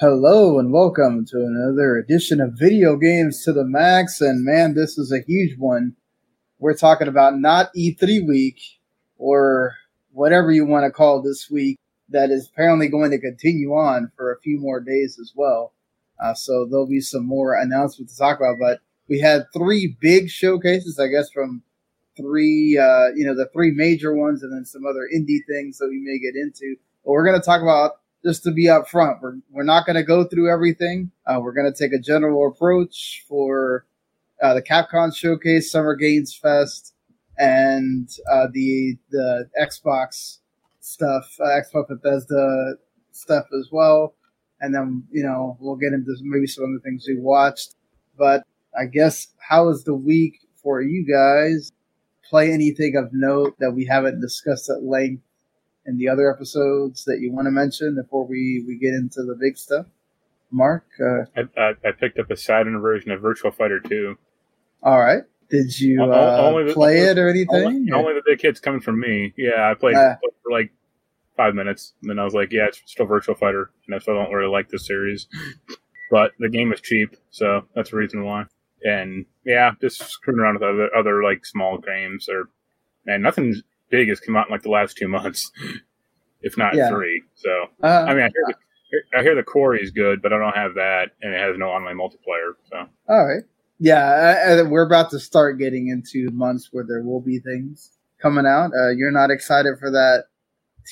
Hello and welcome to another edition of Video Games to the Max. And man, this is a huge one. We're talking about not E3 week or whatever you want to call this week that is apparently going to continue on for a few more days as well. Uh, so there'll be some more announcements to talk about. But we had three big showcases, I guess, from three, uh, you know, the three major ones and then some other indie things that we may get into. But we're going to talk about just to be upfront, we're we're not going to go through everything. Uh, we're going to take a general approach for uh, the Capcom Showcase, Summer Games Fest, and uh, the the Xbox stuff, uh, Xbox Bethesda stuff as well. And then you know we'll get into maybe some of the things we watched. But I guess how was the week for you guys? Play anything of note that we haven't discussed at length in the other episodes that you want to mention before we, we get into the big stuff? Mark? Uh, I, I, I, picked up a Saturn version of Virtua Fighter 2. All right. Did you uh, the, play it or anything? Only, only, the big hits coming from me. Yeah, I played uh, for like five minutes. And then I was like, yeah, it's still Virtua Fighter. And that's why I don't really like this series. But the game is cheap, so that's the reason why. And yeah, just screwing around with other, other like small games or, man, nothing big has come out in like the last two months, if not yeah. three. So uh, I mean, I hear, the, I hear the Quarry is good, but I don't have that, and it has no online multiplayer. So all right, yeah, we're about to start getting into months where there will be things coming out. Uh, you're not excited for that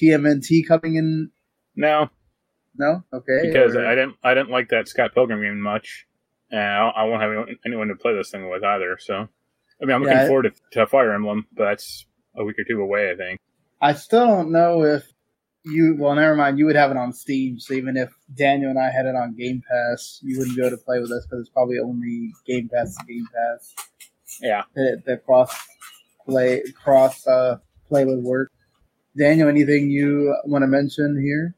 TMNT coming in? No, no, okay. Because or... I didn't, I didn't like that Scott Pilgrim game much, and I, I won't have anyone to play this thing with either. So, I mean, I'm looking yeah, forward to, to Fire Emblem, but that's a week or two away, I think. I still don't know if you. Well, never mind. You would have it on Steam, so even if Daniel and I had it on Game Pass, you wouldn't be able to play with us because it's probably only Game Pass to Game Pass. Yeah, the, the cross play cross uh, play would work. Daniel, anything you want to mention here?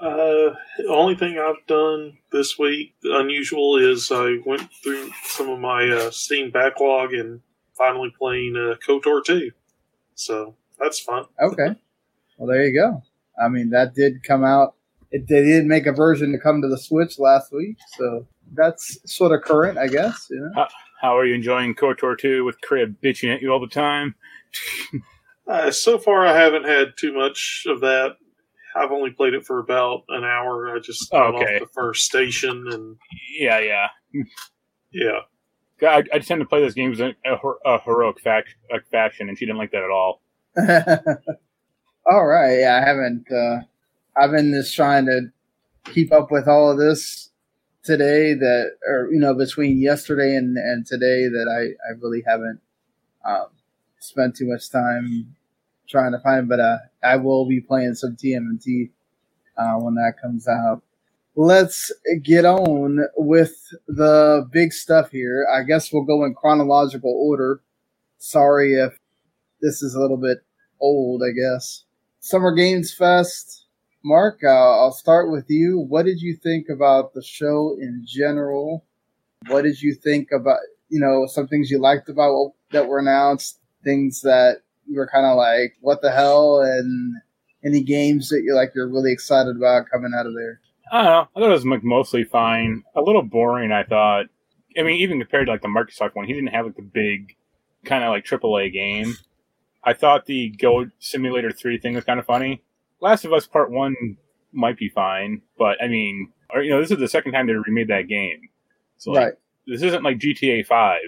Uh, the only thing I've done this week unusual is I went through some of my uh, Steam backlog and finally playing uh, KOTOR 2. So that's fun. Okay. Well, there you go. I mean, that did come out. It, they did make a version to come to the Switch last week, so that's sort of current, I guess. You know? how, how are you enjoying KOTOR 2 with Kreia bitching at you all the time? uh, so far, I haven't had too much of that. I've only played it for about an hour. I just got okay. off the first station and yeah, yeah, yeah. I, I tend to play those games in a, a heroic fac- fashion, and she didn't like that at all. all right, yeah, I haven't. Uh, I've been just trying to keep up with all of this today. That, or you know, between yesterday and and today, that I I really haven't um, spent too much time trying to find. But uh, I will be playing some TMNT uh, when that comes out let's get on with the big stuff here. I guess we'll go in chronological order. Sorry if this is a little bit old, I guess. Summer Games Fest. Mark, uh, I'll start with you. What did you think about the show in general? What did you think about, you know, some things you liked about that were announced, things that you were kind of like, what the hell? And any games that you're like, you're really excited about coming out of there? I don't know. I thought it was mostly fine. A little boring, I thought. I mean, even compared to like the Microsoft one, he didn't have like the big kind of like AAA game. I thought the Goat Simulator 3 thing was kind of funny. Last of Us Part 1 might be fine, but I mean, or, you know, this is the second time they remade that game. So, like, right. this isn't like GTA 5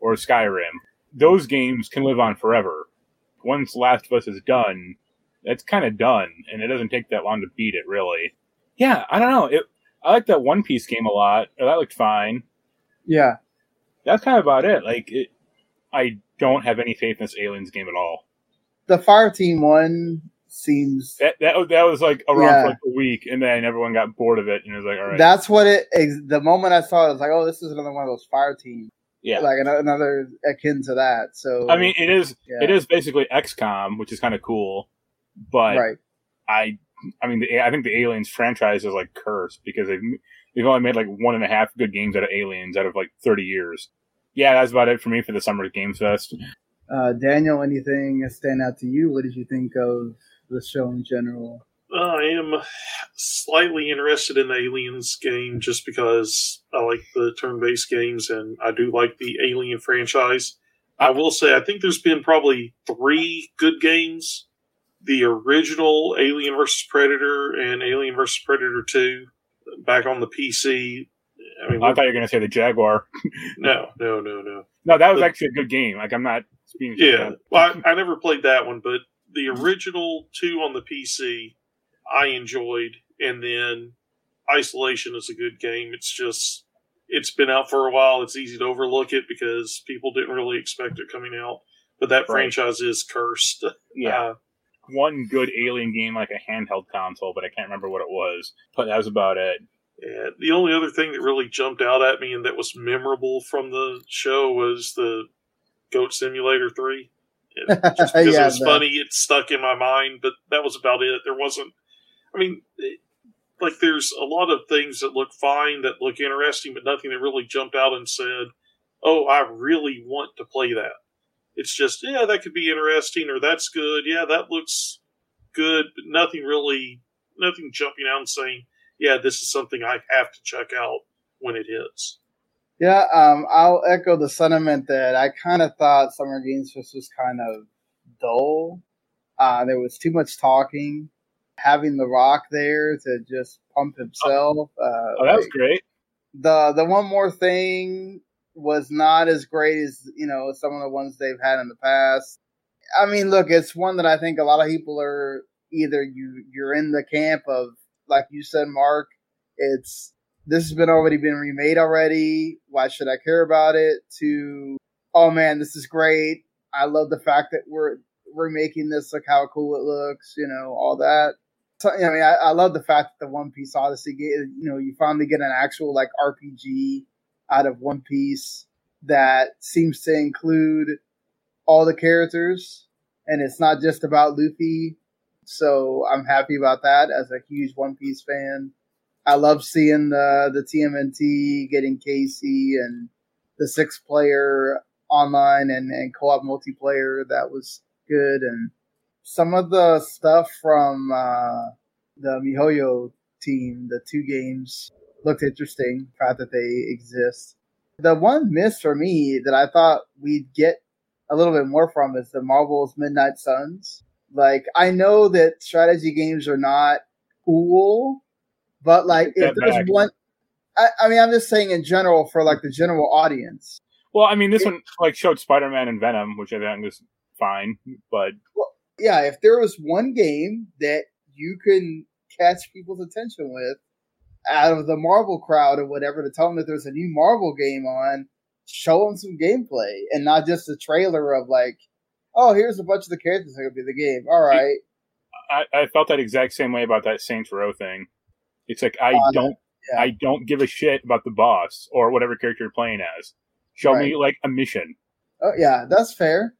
or Skyrim. Those games can live on forever. Once Last of Us is done, it's kind of done, and it doesn't take that long to beat it, really yeah, I don't know. It, I like that One Piece game a lot. That looked fine. Yeah, that's kind of about it. Like, it, I don't have any faith in this Aliens game at all. The Fireteam one seems that that, that was like around yeah. for like a week, and then everyone got bored of it, and it was like, all right. That's what it. The moment I saw it, I was like, oh, this is another one of those Fireteam. Yeah, like another akin to that. So I mean, it is yeah. it is basically XCOM, which is kind of cool, but right. I I mean, the, I think the Aliens franchise is like cursed because they've they've only made like one and a half good games out of Aliens out of like thirty years. Yeah, that's about it for me for the Summer Games Fest. Uh, Daniel, anything stand out to you? What did you think of the show in general? I am slightly interested in the Aliens game just because I like the turn based games and I do like the Alien franchise. I will say, I think there's been probably three good games the original Alien vs. Predator and Alien vs. Predator 2 back on the PC. I mean, I thought you were going to say the Jaguar. no, no, no, no. No, that was actually a good game. Like, I'm not being. Yeah. Well, I, I never played that one, but the original two on the PC I enjoyed, and then Isolation is a good game. It's just it's been out for a while. It's easy to overlook it because people didn't really expect it coming out. But that right. franchise is cursed. Yeah. Uh, One good alien game, like a handheld console, but I can't remember what it was. But that was about it. Yeah, the only other thing that really jumped out at me and that was memorable from the show was the Goat Simulator 3. just because yeah, it was funny, it stuck in my mind, but that was about it. There wasn't I mean, like there's a lot of things that look fine, that look interesting, but nothing that really jumped out and said, "Oh, I really want to play that." It's just, yeah, that could be interesting, or that's good. Yeah, that looks good, but nothing really, nothing jumping out and saying, "Yeah, this is something I have to check out when it hits." Yeah, um, I'll echo the sentiment that I kind of thought Summer Games Fest was kind of dull. Uh, there was too much talking having The Rock there to just pump himself. Uh, oh, that was like, great. The the one more thing was not as great as you know some of the ones they've had in the past. I mean, look, it's one that I think a lot of people are either you you're in the camp of like you said, Mark. It's this has been already been remade already. Why should I care about it? To oh man, this is great. I love the fact that we're we're making this look how cool it looks. You know all that. So, I mean, I, I, love the fact that the One Piece Odyssey, you know, you finally get an actual like RPG out of One Piece that seems to include all the characters, and it's not just about Luffy. So I'm happy about that as a huge One Piece fan. I love seeing the the TMNT getting Casey and the six player online and, and co op multiplayer. That was good and some of the stuff from uh, the MiHoYo team, the two games looked interesting. Proud that they exist. The one miss for me that I thought we'd get a little bit more from is the Marvel's Midnight Suns. Like I know that strategy games are not cool, but like if there's back. one, I, I, mean, I'm just saying in general for like the general audience. Well, I mean, this it, one like showed Spider-Man and Venom, which I think was fine, but well, yeah, if there was one game that you can catch people's attention with out of the Marvel crowd or whatever to tell them that there's a new Marvel game on, show them some gameplay and not just a trailer of like, oh, here's a bunch of the characters that could be the game. All right. I, I felt that exact same way about that Saints Row thing. It's like I uh, don't yeah. I don't give a shit about the boss or whatever character you're playing as. Show right. me like a mission. Oh yeah, that's fair.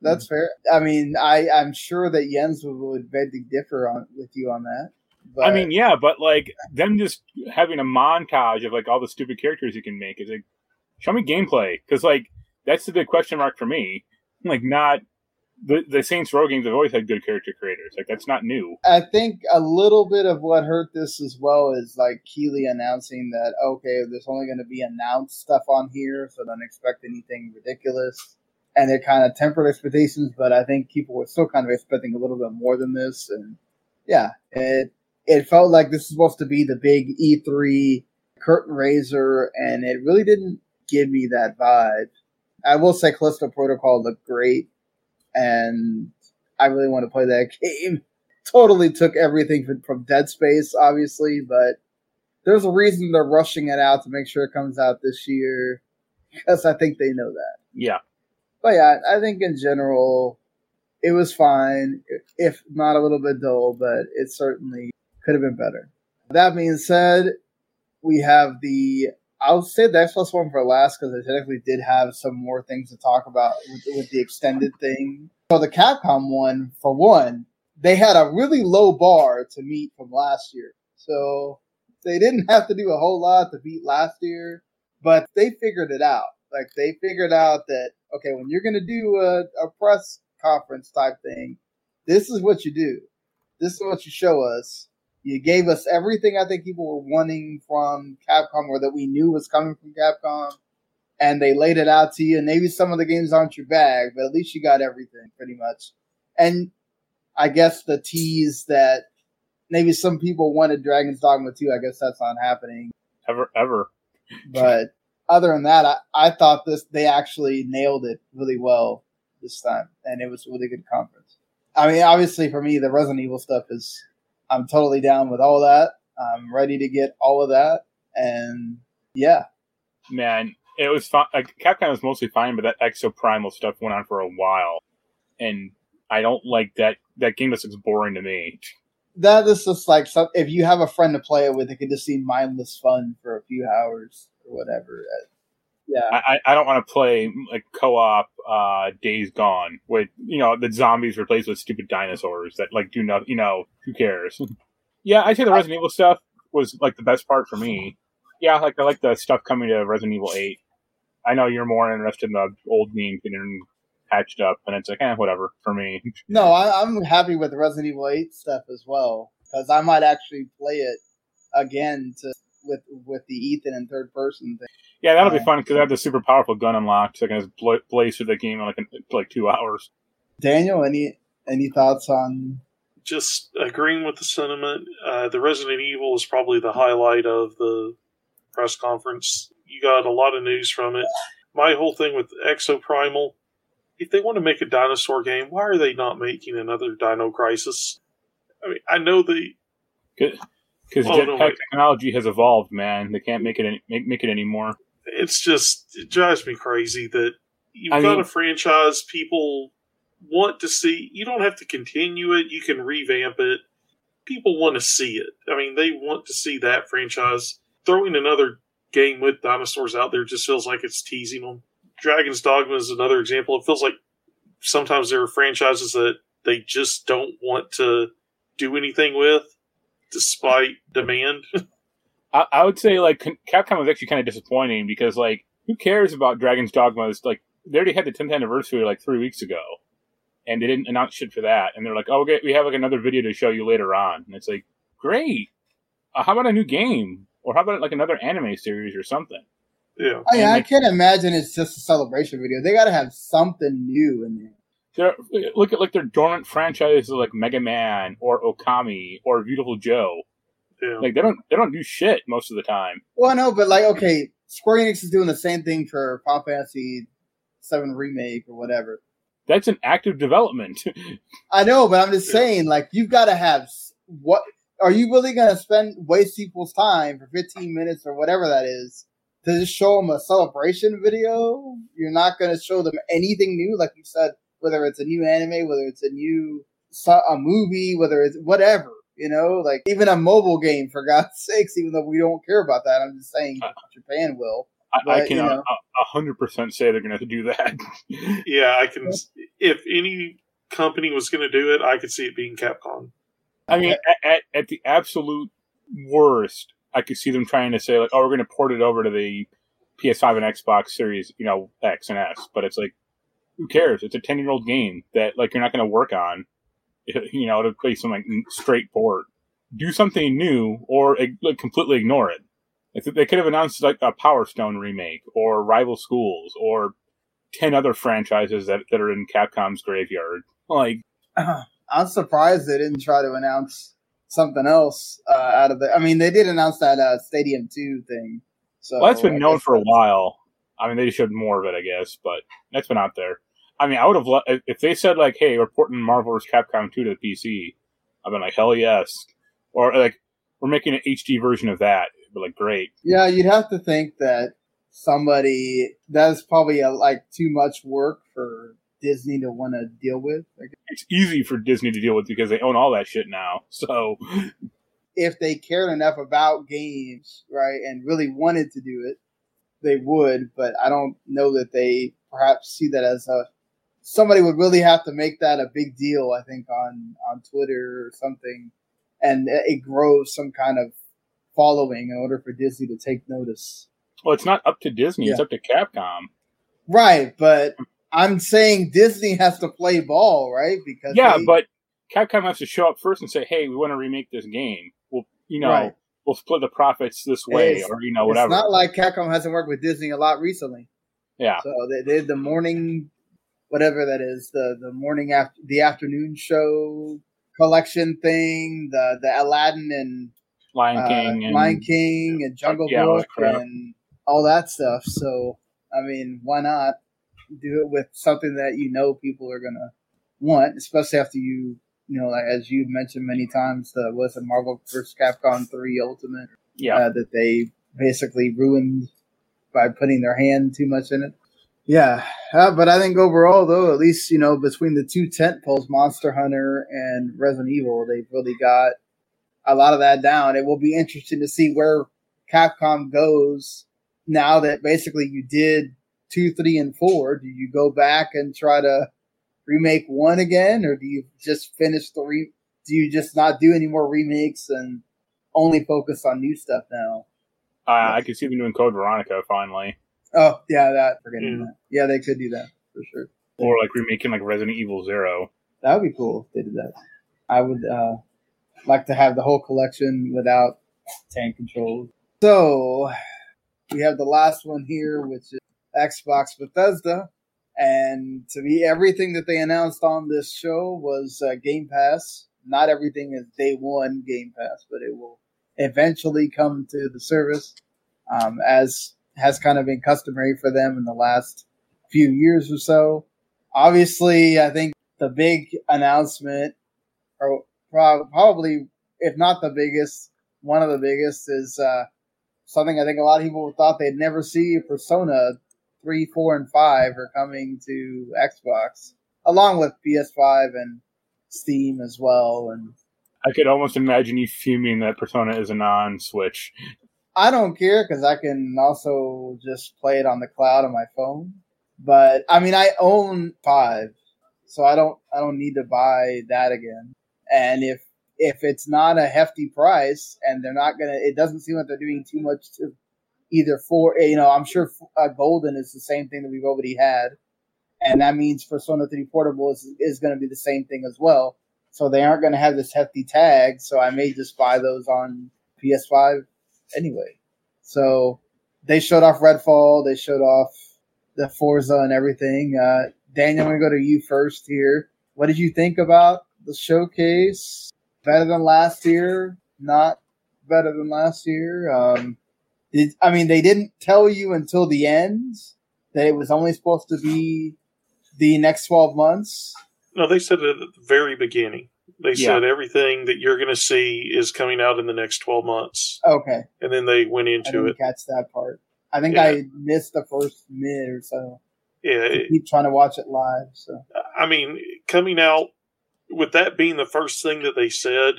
That's fair. I mean, I I'm sure that Jens would, would beg to differ on with you on that. But, I mean, yeah, but like them just having a montage of like all the stupid characters you can make is like, show me gameplay because like that's the big question mark for me. Like, not the the Saints Row games have always had good character creators. Like that's not new. I think a little bit of what hurt this as well is like Keighley announcing that okay, there's only going to be announced stuff on here, so don't expect anything ridiculous and it kind of tempered expectations. But I think people were still kind of expecting a little bit more than this, and yeah, it it felt like this was supposed to be the big E3 curtain raiser, and it really didn't give me that vibe. I will say Callisto Protocol looked great, and I really want to play that game. Totally took everything from, from Dead Space, obviously, but there's a reason they're rushing it out to make sure it comes out this year because I think they know that. Yeah but yeah, I think in general it was fine, if not a little bit dull, but it certainly could have been better. That being said, we have the I'll say the Xbox One for last because I technically did have some more things to talk about with, with the extended thing. So the Capcom one, for one, they had a really low bar to meet from last year. So they didn't have to do a whole lot to beat last year, but they figured it out. Like they figured out that okay, when you're going to do a, a press conference type thing, this is what you do. this is what you show us. You gave us everything I think people were wanting from Capcom or that we knew was coming from Capcom. And they laid it out to you. And maybe some of the games aren't your bag, but at least you got everything pretty much. And I guess the tease that maybe some people wanted Dragon's Dogma 2, I guess that's not happening. Ever, ever. But other than that, I, I thought this they actually nailed it really well this time, and it was a really good conference. I mean, obviously for me, the Resident Evil stuff is I'm totally down with all that. I'm ready to get all of that, and yeah, man, it was fun. Like, Capcom was mostly fine, but that Exoprimal stuff went on for a while, and I don't like that. That game just looks boring to me. That is just like some, if you have a friend to play it with, it could just seem mindless fun for a few hours or whatever. Yeah, I, I don't want to play like co-op uh, Days Gone with you know the zombies replaced with stupid dinosaurs that like do nothing. You know who cares? yeah, I'd say the Resident Evil stuff was like the best part for me. Yeah, like I like the stuff coming to Resident Evil Eight. I know you're more interested in the old games getting patched up, and it's like, eh, whatever for me. No, I, I'm happy with the Resident Evil Eight stuff as well because I might actually play it again to with with the Ethan and third person thing. Yeah, that'll uh, be fun because I have the super powerful gun unlocked, so I can just bla- blaze through the game in like in, like two hours. Daniel, any any thoughts on? Just agreeing with the sentiment. Uh, the Resident Evil is probably the highlight of the press conference. You got a lot of news from it. My whole thing with Exoprimal, if they want to make a dinosaur game, why are they not making another Dino Crisis? I mean, I know the because oh, jetpack no, technology has evolved, man. They can't make it any, make, make it anymore. It's just it drives me crazy that you've I got mean, a franchise people want to see. You don't have to continue it. You can revamp it. People want to see it. I mean, they want to see that franchise. Throwing another game with dinosaurs out there just feels like it's teasing them. Dragon's Dogma is another example. It feels like sometimes there are franchises that they just don't want to do anything with despite demand. I, I, would say like Capcom was actually kind of disappointing because like who cares about Dragon's Dogma? It's like they already had the 10th anniversary like three weeks ago, and they didn't announce shit for that. And they're like, "Oh, okay, we have like another video to show you later on." And it's like, great. Uh, how about a new game, or how about like another anime series or something? Yeah, I, mean, like, I can't imagine it's just a celebration video. They got to have something new in there. They're, look at like their dormant franchises like Mega Man or Okami or Viewtiful Joe. Yeah. Like they don't they don't do shit most of the time. Well, I know, but like okay, Square Enix is doing the same thing for Final Fantasy Seven remake or whatever. That's an active development. I know, but I'm just yeah. saying, like you've got to have what. Are you really going to spend waste people's time for 15 minutes or whatever that is to just show them a celebration video? You're not going to show them anything new, like you said whether it's a new anime, whether it's a new a movie, whether it's whatever, you know, like even a mobile game for God's sakes. Even though we don't care about that, I'm just saying uh, Japan will. I, but, I can a hundred percent say they're going to do that. yeah, I can. If any company was going to do it, I could see it being Capcom. I mean, at, at, at the absolute worst, I could see them trying to say like, "Oh, we're going to port it over to the PS5 and Xbox Series, you know, X and S." But it's like, who cares? It's a ten year old game that like you're not going to work on, you know, to play some like straight port. Do something new or like, completely ignore it. they could have announced like a Power Stone remake or Rival Schools or ten other franchises that, that are in Capcom's graveyard. Like, I'm surprised they didn't try to announce something else uh, out of the. I mean, they did announce that uh, Stadium Two thing. So well, that's been known for a while. I mean, they showed more of it, I guess, but that's been out there. I mean, I would have lo- if they said like, "Hey, we're porting Marvel vs. Capcom 2 to the PC." I've been like, "Hell yes!" Or like, "We're making an HD version of that." But like, great. Yeah, you'd have to think that somebody that's probably a, like too much work for Disney to want to deal with. It's easy for Disney to deal with because they own all that shit now. So if they cared enough about games, right, and really wanted to do it, they would. But I don't know that they perhaps see that as a somebody would really have to make that a big deal, I think, on on Twitter or something, and it grows some kind of following in order for Disney to take notice. Well, it's not up to Disney; yeah. it's up to Capcom. Right, but I'm saying Disney has to play ball, right? Because yeah, they, but Capcom has to show up first and say, "Hey, we want to remake this game. We'll, you know, Right. we'll split the profits this way, It's- or you know, whatever." It's not like Capcom hasn't worked with Disney a lot recently. yeah, So they did the morning, whatever that is, the the morning after the afternoon show collection thing, the the Aladdin and Lion uh, King and Lion King and Jungle Yeah, Book and all that stuff. So I mean, why not do it with something that you know people are gonna want, especially after you you know, like, as you've mentioned many times, the was it Marvel vs. Capcom three Ultimate yeah, uh, that they basically ruined by putting their hand too much in it. Yeah, uh, but I think overall, though, at least you know between the two tent poles, Monster Hunter and Resident Evil, they've really got a lot of that down. It will be interesting to see where Capcom goes now that basically you did two, three, and four. Do you go back and try to remake one again, or do you just finish the re? Do you just not do any more remakes and only focus on new stuff now? uh, I could see them doing Code Veronica finally, Oh, yeah, that forgetting Yeah. that. Yeah, they could do that for sure. or like remaking like Resident Evil Zero. That would be cool if they did that. I would uh, like to have the whole collection without tank controls. So we have the last one here, which is Xbox Bethesda. And to me, everything that they announced on this show was uh, Game Pass. Not everything is day one Game Pass, but it will eventually come to the service, um, as has kind of been customary for them in the last few years or so. Obviously, I think the big announcement, or probably, if not the biggest, one of the biggest, is uh, something I think a lot of people thought they'd never see. Persona 3, 4, and 5 are coming to Xbox, along with PS5 and Steam as well. And I could almost imagine you fuming that Persona isn't on Switch. I don't care because I can also just play it on the cloud on my phone. But I mean, I own five, so I don't I don't need to buy that again. And if if it's not a hefty price and they're not gonna, it doesn't seem like they're doing too much to either for you know I'm sure uh, Golden is the same thing that we've already had, and that means Persona 3 Portable is is going to be the same thing as well. So they aren't going to have this hefty tag. So I may just buy those on PS5 anyway. So they showed off Redfall. They showed off the Forza and everything. Uh, Daniel, I'm to go to you first here. What did you think about the showcase? Better than last year? Not better than last year? Um, did, I mean, they didn't tell you until the end that it was only supposed to be the next 12 months. No, they said it at the very beginning. They Yeah. said everything that you're going to see is coming out in the next 12 months. Okay. And then they went I into didn't it. catch that part. I think Yeah. I missed the first minute or so. Yeah, it- keep trying to watch it live. So I mean, coming out with that being the first thing that they said,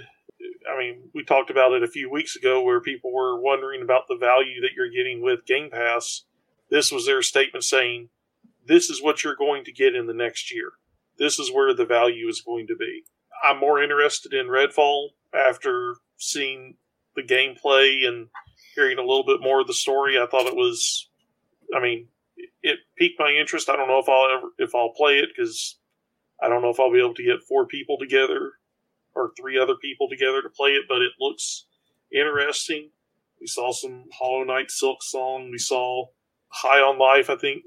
I mean, we talked about it a few weeks ago where people were wondering about the value that you're getting with Game Pass. This was their statement saying, this is what you're going to get in the next year. This is where the value is going to be. I'm more interested in Redfall after seeing the gameplay and hearing a little bit more of the story. I thought it was, I mean, it piqued my interest. I don't know if I'll ever if I'll play it because I don't know if I'll be able to get four people together or three other people together to play it. But it looks interesting. We saw some Hollow Knight Silksong. We saw High on Life. I think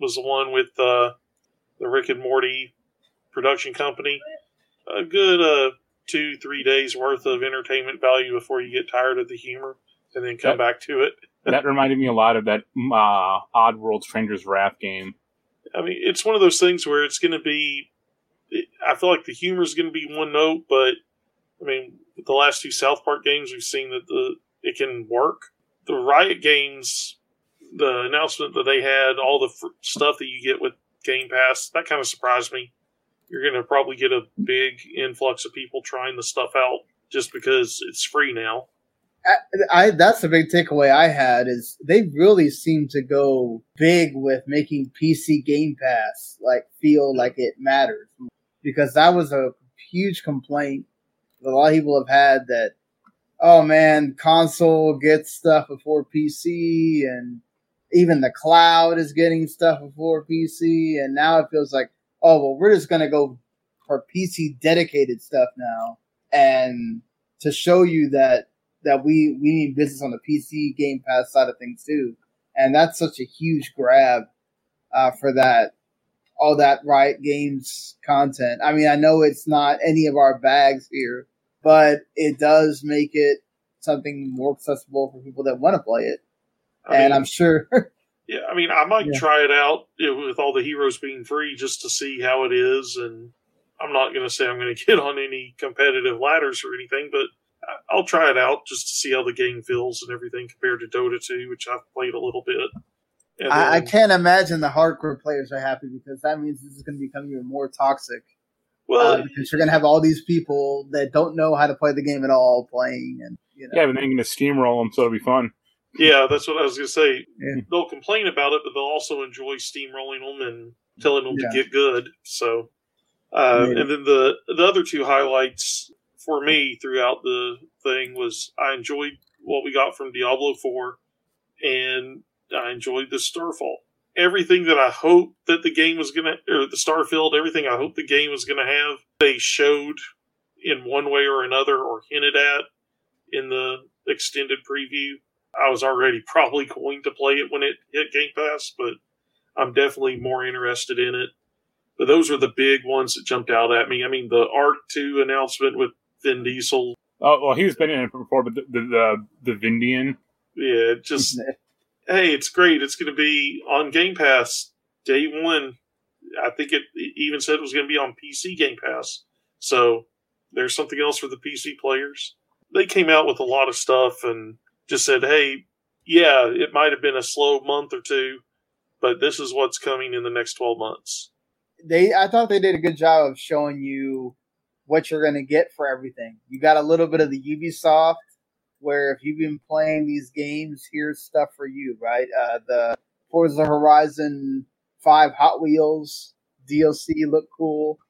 was the one with uh, the Rick and Morty production company. A good uh, two three days worth of entertainment value before you get tired of the humor and then come Yep. back to it. that reminded me a lot of that uh, Oddworld Stranger's Wrath game. I mean, it's one of those things where it's going to be. I feel like the humor is going to be one note, but I mean, with the last two South Park games, we've seen that the it can work. The Riot games, the announcement that they had, all the fr- stuff that you get with Game Pass, that kind of surprised me. You're going to probably get a big influx of people trying the stuff out just because it's free now. I, I that's the big takeaway I had is they really seem to go big with making PC Game Pass like feel like it matters. Because that was a huge complaint that a lot of people have had that oh man console gets stuff before PC and even the cloud is getting stuff before PC and now it feels like oh well we're just gonna go for PC dedicated stuff now, and to show you that that we we need business on the PC Game Pass side of things too, and that's such a huge grab uh, for that all that Riot Games content. I mean, I know it's not any of our bags here, but it does make it something more accessible for people that want to play it. I and mean, I'm sure. yeah, I mean, I might yeah. try it out with all the heroes being free just to see how it is. And I'm not going to say I'm going to get on any competitive ladders or anything, but I'll try it out just to see how the game feels and everything compared to Dota 2, which I've played a little bit. Then, I, I, can't imagine the hardcore players are happy because that means this is going to become even more toxic. Well, uh, because you're going to have all these people that don't know how to play the game at all playing, and you know. yeah, but then you're going to steamroll them, so it'll be fun. Yeah, that's what I was going to say. Yeah. They'll complain about it, but they'll also enjoy steamrolling them and telling them yeah. to get good. So, uh, and then the the other two highlights for me throughout the thing was I enjoyed what we got from Diablo Four, and I enjoyed the Starfall. Everything that I hoped that the game was gonna, or the Starfield, everything I hoped the game was gonna have, they showed in one way or another, or hinted at in the extended preview. I was already probably going to play it when it hit Game Pass, but I'm definitely more interested in it. But those were the big ones that jumped out at me. I mean, the Ark 2 announcement with Vin Diesel. Oh, well, he's been in it before, but the, the, the, the Vindian. Yeah, just hey, it's great. It's going to be on Game Pass day one. I think it even said it was going to be on PC Game Pass. So there's something else for the PC players. They came out with a lot of stuff and just said, hey, yeah, it might have been a slow month or two, but this is what's coming in the next 12 months. They, I thought they did a good job of showing you what you're going to get for everything. You got a little bit of the Ubisoft where if you've been playing these games, here's stuff for you, right? Uh, the Forza Horizon 5 Hot Wheels DLC look cool.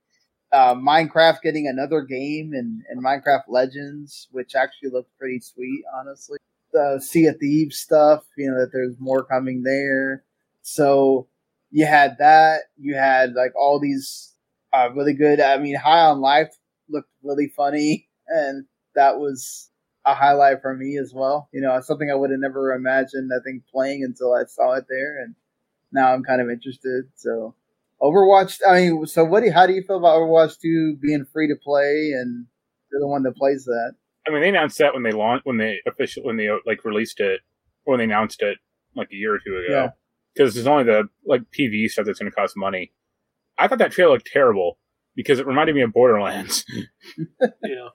Uh, Minecraft getting another game and, and Minecraft Legends, which actually looks pretty sweet, honestly. The Sea of Thieves stuff, you know, that there's more coming there. So you had that. You had like all these uh, really good. I mean, High on Life looked really funny, and that was a highlight for me as well. You know, something I would have never imagined, I think, playing until I saw it there, and now I'm kind of interested. So, Overwatch. I mean, so what? Do you, how do you feel about Overwatch Two being free to play, and you're the one that plays that? I mean, they announced that when they launched, when they official, when they like released it, or when they announced it like a year or two ago. Because there's only the like PV stuff that's going to cost money. I thought that trailer looked terrible because it reminded me of Borderlands. yeah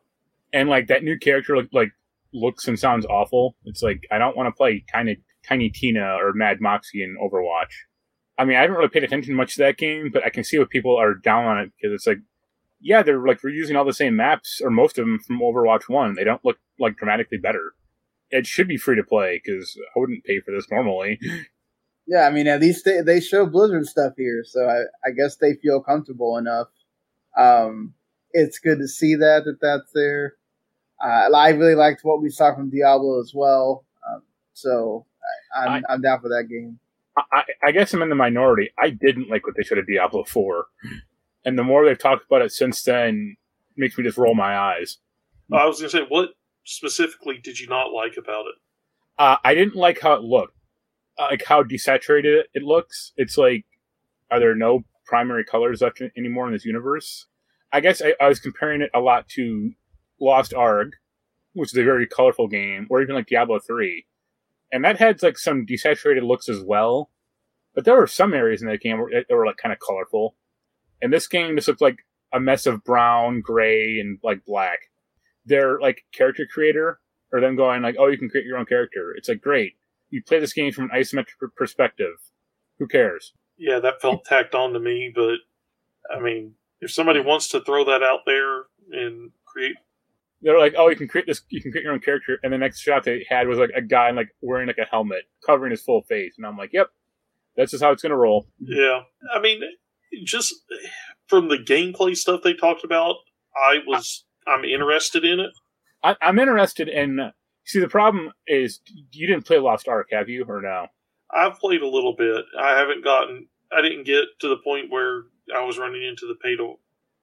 and like that new character look, like looks and sounds awful. It's like I don't want to play kind of Tiny Tina or Mad Moxxi in Overwatch. I mean, I haven't really paid attention much to that game, but I can see what people are down on it because it's like, yeah, they're like reusing all the same maps or most of them from Overwatch One. They don't look like dramatically better. It should be free to play because I wouldn't pay for this normally. Yeah, I mean, at least they, they show Blizzard stuff here, so I, I guess they feel comfortable enough. Um, it's good to see that that that's there. Uh, I really liked what we saw from Diablo as well. Um, so I, am I'm, I'm down for that game. I, I, guess I'm in the minority. I didn't like what they showed at Diablo 4. And the more they've talked about it since then, makes me just roll my eyes. I was going to say, what specifically did you not like about it? Uh, I didn't like how it looked. Uh, like how desaturated it looks. It's like, are there no primary colors left anymore in this universe? I guess I, I was comparing it a lot to Lost Ark, which is a very colorful game, or even like Diablo 3. And that had like some desaturated looks as well. But there were some areas in that game that were like kind of colorful. And this game just looks like a mess of brown, gray, and like black. Their like character creator, or them going like, "Oh, you can create your own character." It's like great. You play this game from an isometric perspective. Who cares? Yeah, that felt tacked on to me. But I mean, if somebody wants to throw that out there and create they're like, oh, you can create this, you can create your own character. And the next shot they had was like a guy like wearing like a helmet covering his full face. And I'm like, yep, that's just how it's going to roll. Yeah. I mean, just from the gameplay stuff they talked about, I was, I'm interested in it. I, am interested in, see, the problem is you didn't play Lost Ark, have you, or no? I've played a little bit. I haven't gotten, I didn't get to the point where I was running into the pay to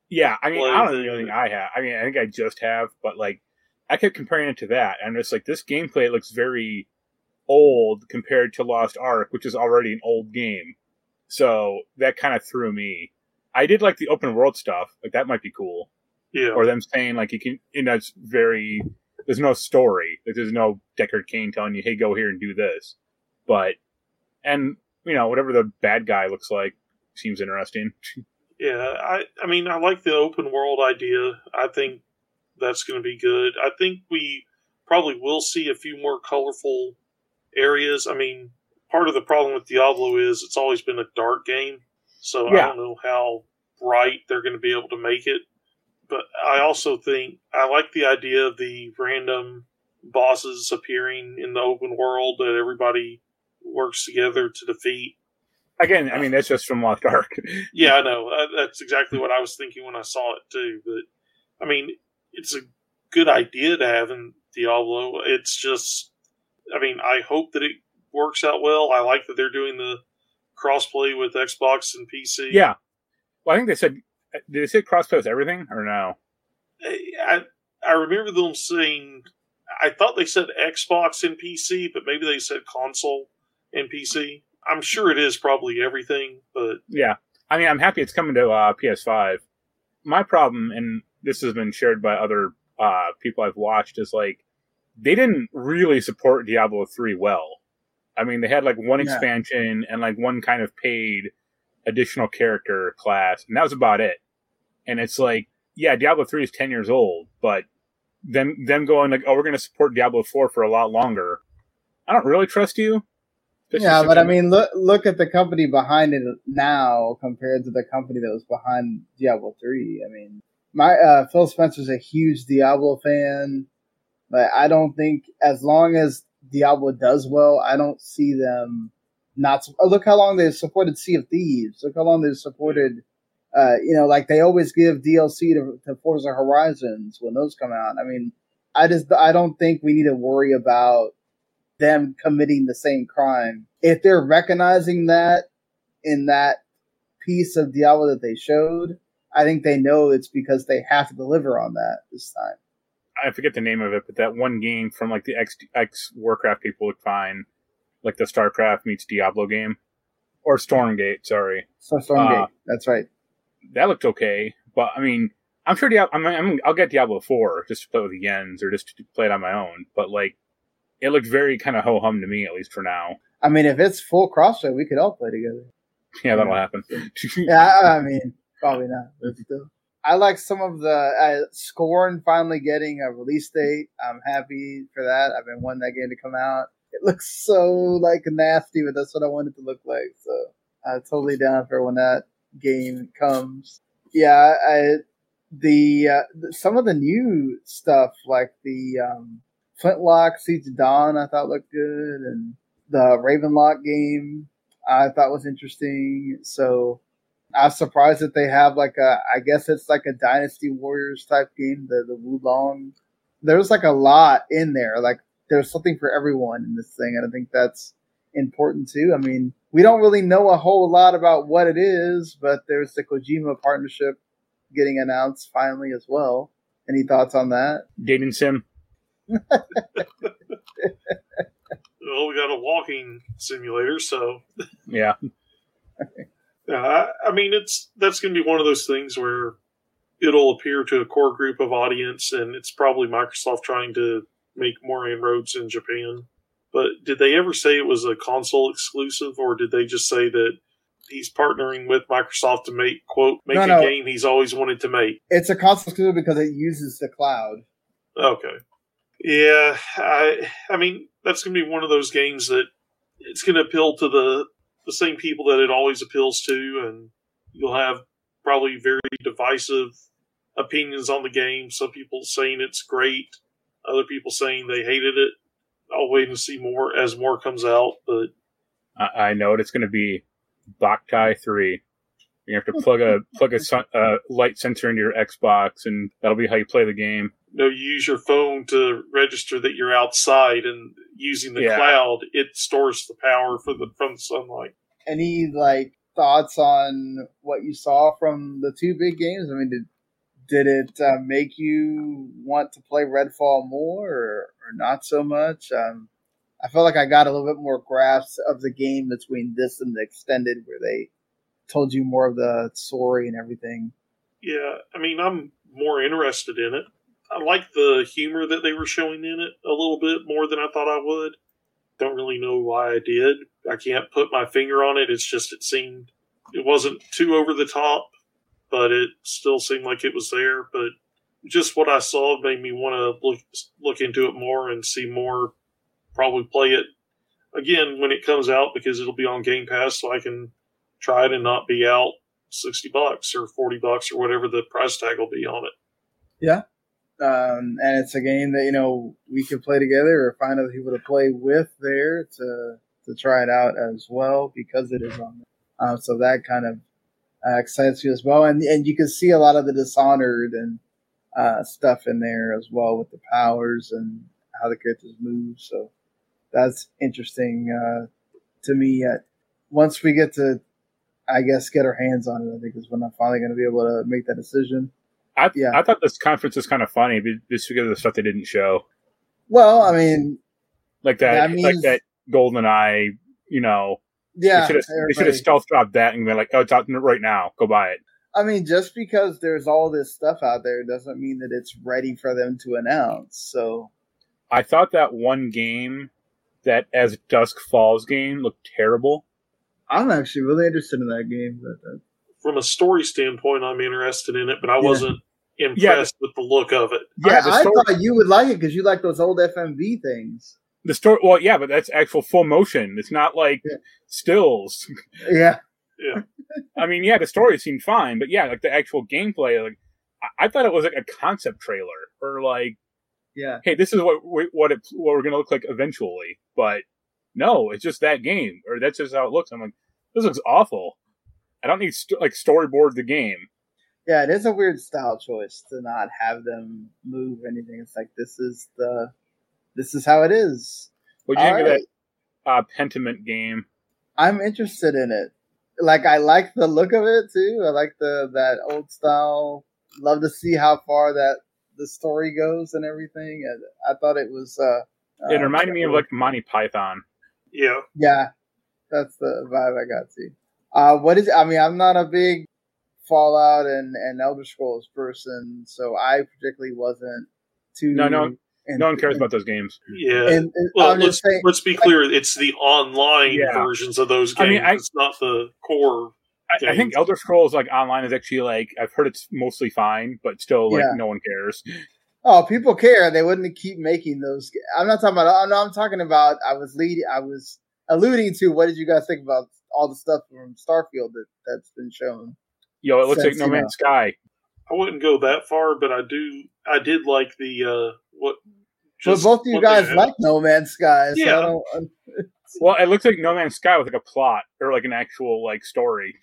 Yeah, I mean, I don't really think I have. I mean, I think I just have, but like, I kept comparing it to that. and it's like, this gameplay looks very old compared to Lost Ark, which is already an old game. So that kind of threw me. I did like the open world stuff. Like that might be cool. Yeah. Or them saying like you can, you know, it's very. There's no story. Like, there's no Deckard Cain telling you, "Hey, go here and do this." But, and you know, whatever the bad guy looks like seems interesting. Yeah, I I mean I like the open world idea. I think that's going to be good. I think we probably will see a few more colorful areas. I mean, part of the problem with Diablo is it's always been a dark game, so I don't know how bright they're going to be able to make it. But I also think I like the idea of the random bosses appearing in the open world that everybody works together to defeat. Again, I mean that's just from Lost Ark. Yeah, I know. Uh, That's exactly what I was thinking when I saw it too. But I mean, it's a good idea to have in Diablo. It's just, I mean, I hope that it works out well. I like that they're doing the crossplay with Xbox and PC. yeah. Well, I think they said. Did they say crossplay with everything or no? I I remember them saying. I thought they said Xbox and PC, but maybe they said console and PC. I'm sure it is probably everything, but Yeah. I mean, I'm happy it's coming to uh, PS5. My problem, and this has been shared by other uh, people I've watched, is like they didn't really support Diablo 3 well. I mean, they had like one Yeah. expansion and like one kind of paid additional character class, and that was about it. And it's like, yeah, Diablo 3 is 10 years old, but them them going like, oh, we're going to support Diablo 4 for a lot longer. I don't really trust you. This yeah, but I mean, look look at the company behind it now compared to the company that was behind Diablo three. I mean, my uh, Phil Spencer's a huge Diablo fan, but I don't think as long as Diablo does well, I don't see them not. Oh, look how long they've supported Sea of Thieves. Look how long they've supported. Uh, you know, like they always give DLC to, to Forza Horizons when those come out. I mean, I just I don't think we need to worry about them committing the same crime. If they're recognizing that in that piece of Diablo that they showed, I think they know it's because they have to deliver on that this time. I forget the name of it, but that one game from like the X X Warcraft people would find, like the StarCraft meets Diablo game, or Stormgate. Sorry, So Stormgate, Uh, that's right. that looked okay, but I mean, I'm sure Diablo. I'm, I'm, I'll get Diablo four just to play with the Yens or just to play it on my own. But like, it looked very kind of ho hum to me, at least for now. I mean, if it's full crossplay, we could all play together. Yeah, that'll happen. Yeah, I I mean, probably not, but still. I like some of the uh, Scorn finally getting a release date. I'm happy for that. I've been wanting that game to come out. It looks so like nasty, but that's what I want it to look like. So I'm totally down for when that game comes. Yeah, I the uh, some of the new stuff like the um, Flintlock Siege of Dawn I thought looked good, and the Ravenlok game I thought was interesting. So I was surprised that they have like a, I guess it's like a Dynasty Warriors type game, the the Wo Long. There's like a lot in there. Like there's something for everyone in this thing, and I think that's important too. I mean, we don't really know a whole lot about what it is, but there's the Kojima partnership getting announced finally as well. Any thoughts on that? Dating sim. well, we got a walking simulator, so Yeah, Yeah, I, I mean, it's that's going to be one of those things where it'll appear to a core group of audience, and it's probably Microsoft trying to make more inroads in Japan. But did they ever say it was a console exclusive, or did they just say that he's partnering with Microsoft to make quote make No, a no. game he's always wanted to make? It's a console exclusive because it uses the cloud. Okay. Yeah, I I mean that's going to be one of those games that it's going to appeal to the the same people that it always appeals to, and you'll have probably very divisive opinions on the game. Some people saying it's great, other people saying they hated it. I'll wait and see more as more comes out, but I, I know it. It's going to be Boktai three. You have to plug a plug a uh, light sensor into your Xbox, and that'll be how you play the game. You know, you use your phone to register that you're outside, and using the Yeah. cloud, it stores the power for the from the sunlight. Any like thoughts on what you saw from the two big games? I mean, did did it uh, make you want to play Redfall more or, or not so much? Um, I felt like I got a little bit more grasp of the game between this and the extended, where they told you more of the story and everything. Yeah, I mean, I'm more interested in it. I like the humor that they were showing in it a little bit more than I thought I would. Don't really know why I did. I can't put my finger on it. It's just it seemed it wasn't too over the top, but it still seemed like it was there. But just what I saw made me want to look look into it more and see more. Probably play it again when it comes out because it'll be on Game Pass, so I can try it and not be out sixty bucks or forty bucks or whatever the price tag will be on it. Yeah, um, and it's a game that you know we can play together or find other people to play with there to to try it out as well because it is on. Um, so that kind of uh, excites you as well, and and you can see a lot of the Dishonored and uh, stuff in there as well with the powers and how the characters move. So that's interesting uh, to me. Once we get to, I guess, get our hands on it, I think is when I'm finally going to be able to make that decision. I, yeah. I thought this conference was kind of funny just because of the stuff they didn't show. Well, I mean, like that, that means, like that Golden Eye, you know. Yeah, they should have stealth dropped that and been like, "Oh, it's out right now. Go buy it." I mean, just because there's all this stuff out there doesn't mean that it's ready for them to announce. So, I thought that one game, that as Dusk Falls game, looked terrible. I'm actually really interested in that game, but uh, from a story standpoint, I'm interested in it, but I yeah. wasn't impressed yeah. with the look of it. Yeah, I, story, I thought you would like it because you like those old FMV things. The story, well, yeah, but that's actual full motion. It's not like yeah. stills. Yeah, yeah. I mean, yeah, the story seemed fine, but yeah, like the actual gameplay, like I, I thought it was like a concept trailer or like, yeah, hey, this is what we, what it what we're gonna look like eventually. But no, it's just that game, or that's just how it looks. I'm like, this looks awful. I don't need st- like storyboard the game. Yeah, it is a weird style choice to not have them move anything. It's like this is the this is how it is. What do you All think right. of that uh, Pentiment game? I'm interested in it. Like I like the look of it too. I like the that old style. Love to see how far that the story goes and everything. And I thought it was. Uh, it uh, reminded me of like Monty Python. Yeah. Yeah, that's the vibe I got to. Uh, what is? I mean, I'm not a big Fallout and, and Elder Scrolls person, so I particularly wasn't too. No, no, and, no one cares about those games. Yeah. And, and well, let's, saying, let's be clear. It's the online yeah. versions of those games. I mean, I, it's not the core. I, I, think Elder Scrolls like online is actually like I've heard it's mostly fine, but still like yeah. no one cares. Oh, people care. They wouldn't keep making those. I'm not talking about. No, I'm talking about. I was leading. I was alluding to. What did you guys think about all the stuff from Starfield that that's been shown? Yo, it looks Since, like No Man's know. Sky. I wouldn't go that far, but I do. I did like the uh what. But both of you guys like No Man's Sky. So yeah. well, it looks like No Man's Sky with like a plot or like an actual like story.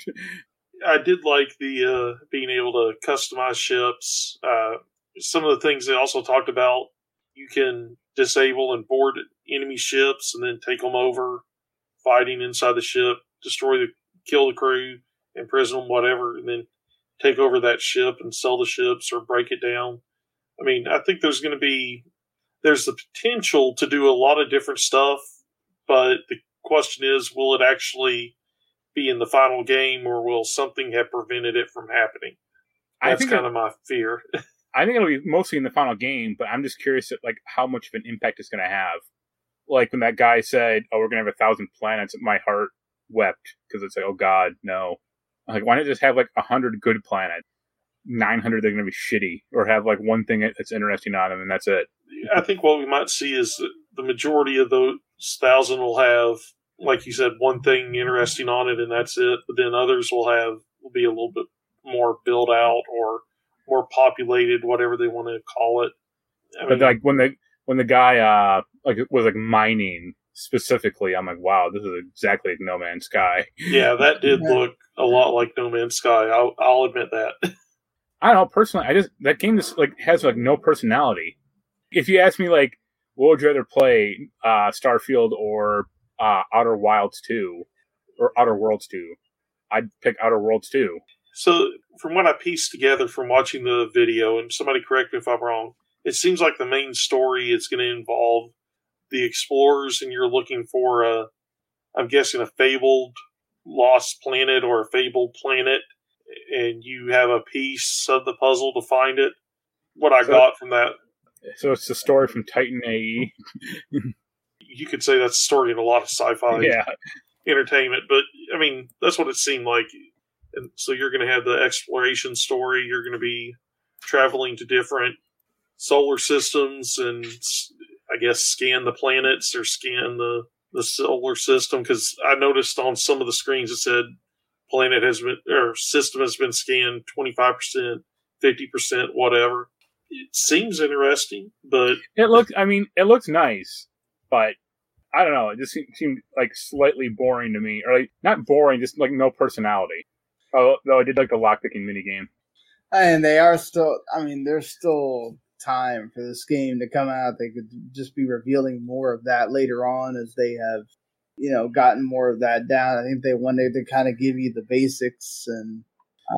I did like the uh being able to customize ships. Uh Some of the things they also talked about, you can disable and board enemy ships and then take them over, fighting inside the ship, destroy the, kill the crew imprison them, whatever, and then take over that ship and sell the ships or break it down. I mean, I think there's going to be there's the potential to do a lot of different stuff, but the question is, will it actually be in the final game, or will something have prevented it from happening? That's kind of my fear. I think it'll be mostly in the final game, but I'm just curious, at, like how much of an impact it's going to have. Like when that guy said, "Oh, we're going to have a thousand planets," my heart wept because it's like, "Oh God, no." Like, why not just have like a hundred good planets? 900 they're going to be shitty or have like one thing that's interesting on them and that's it i think what we might see is the majority of those thousand will have like you said one thing interesting on it and that's it but then others will have will be a little bit more built out or more populated whatever they want to call it I mean, but like when the when the guy uh like was like mining specifically i'm like wow this is exactly like no man's sky yeah that did look a lot like No Man's Sky. I'll, I'll admit that. I don't know. Personally, I just that game just like has like no personality. If you ask me, like, what would you rather play, uh, Starfield or uh, Outer Wilds two, or Outer Worlds two? I'd pick Outer Worlds two. So, from what I pieced together from watching the video, and somebody correct me if I'm wrong, it seems like the main story is going to involve the explorers, and you're looking for a, I'm guessing, a fabled lost planet or a fabled planet, and you have a piece of the puzzle to find it. What I So- got from that, So it's the story from Titan. AE. you could say that's a story in a lot of sci-fi Yeah, entertainment, but I mean, that's what it seemed like. And so you're going to have the exploration story. You're going to be traveling to different solar systems and s- I guess scan the planets or scan the, the solar system. Cause I noticed on some of the screens it said planet has been, or system has been scanned 25%, 50%, whatever. It seems interesting, but it looked. I mean, it looks nice, but I don't know. It just seemed, seemed like slightly boring to me, or like not boring, just like no personality. Oh, though I did like the lockpicking mini game. And they are still. I mean, they're still time for this game to come out. They could just be revealing more of that later on as they have, you know, gotten more of that down. I think they wanted to kind of give you the basics and.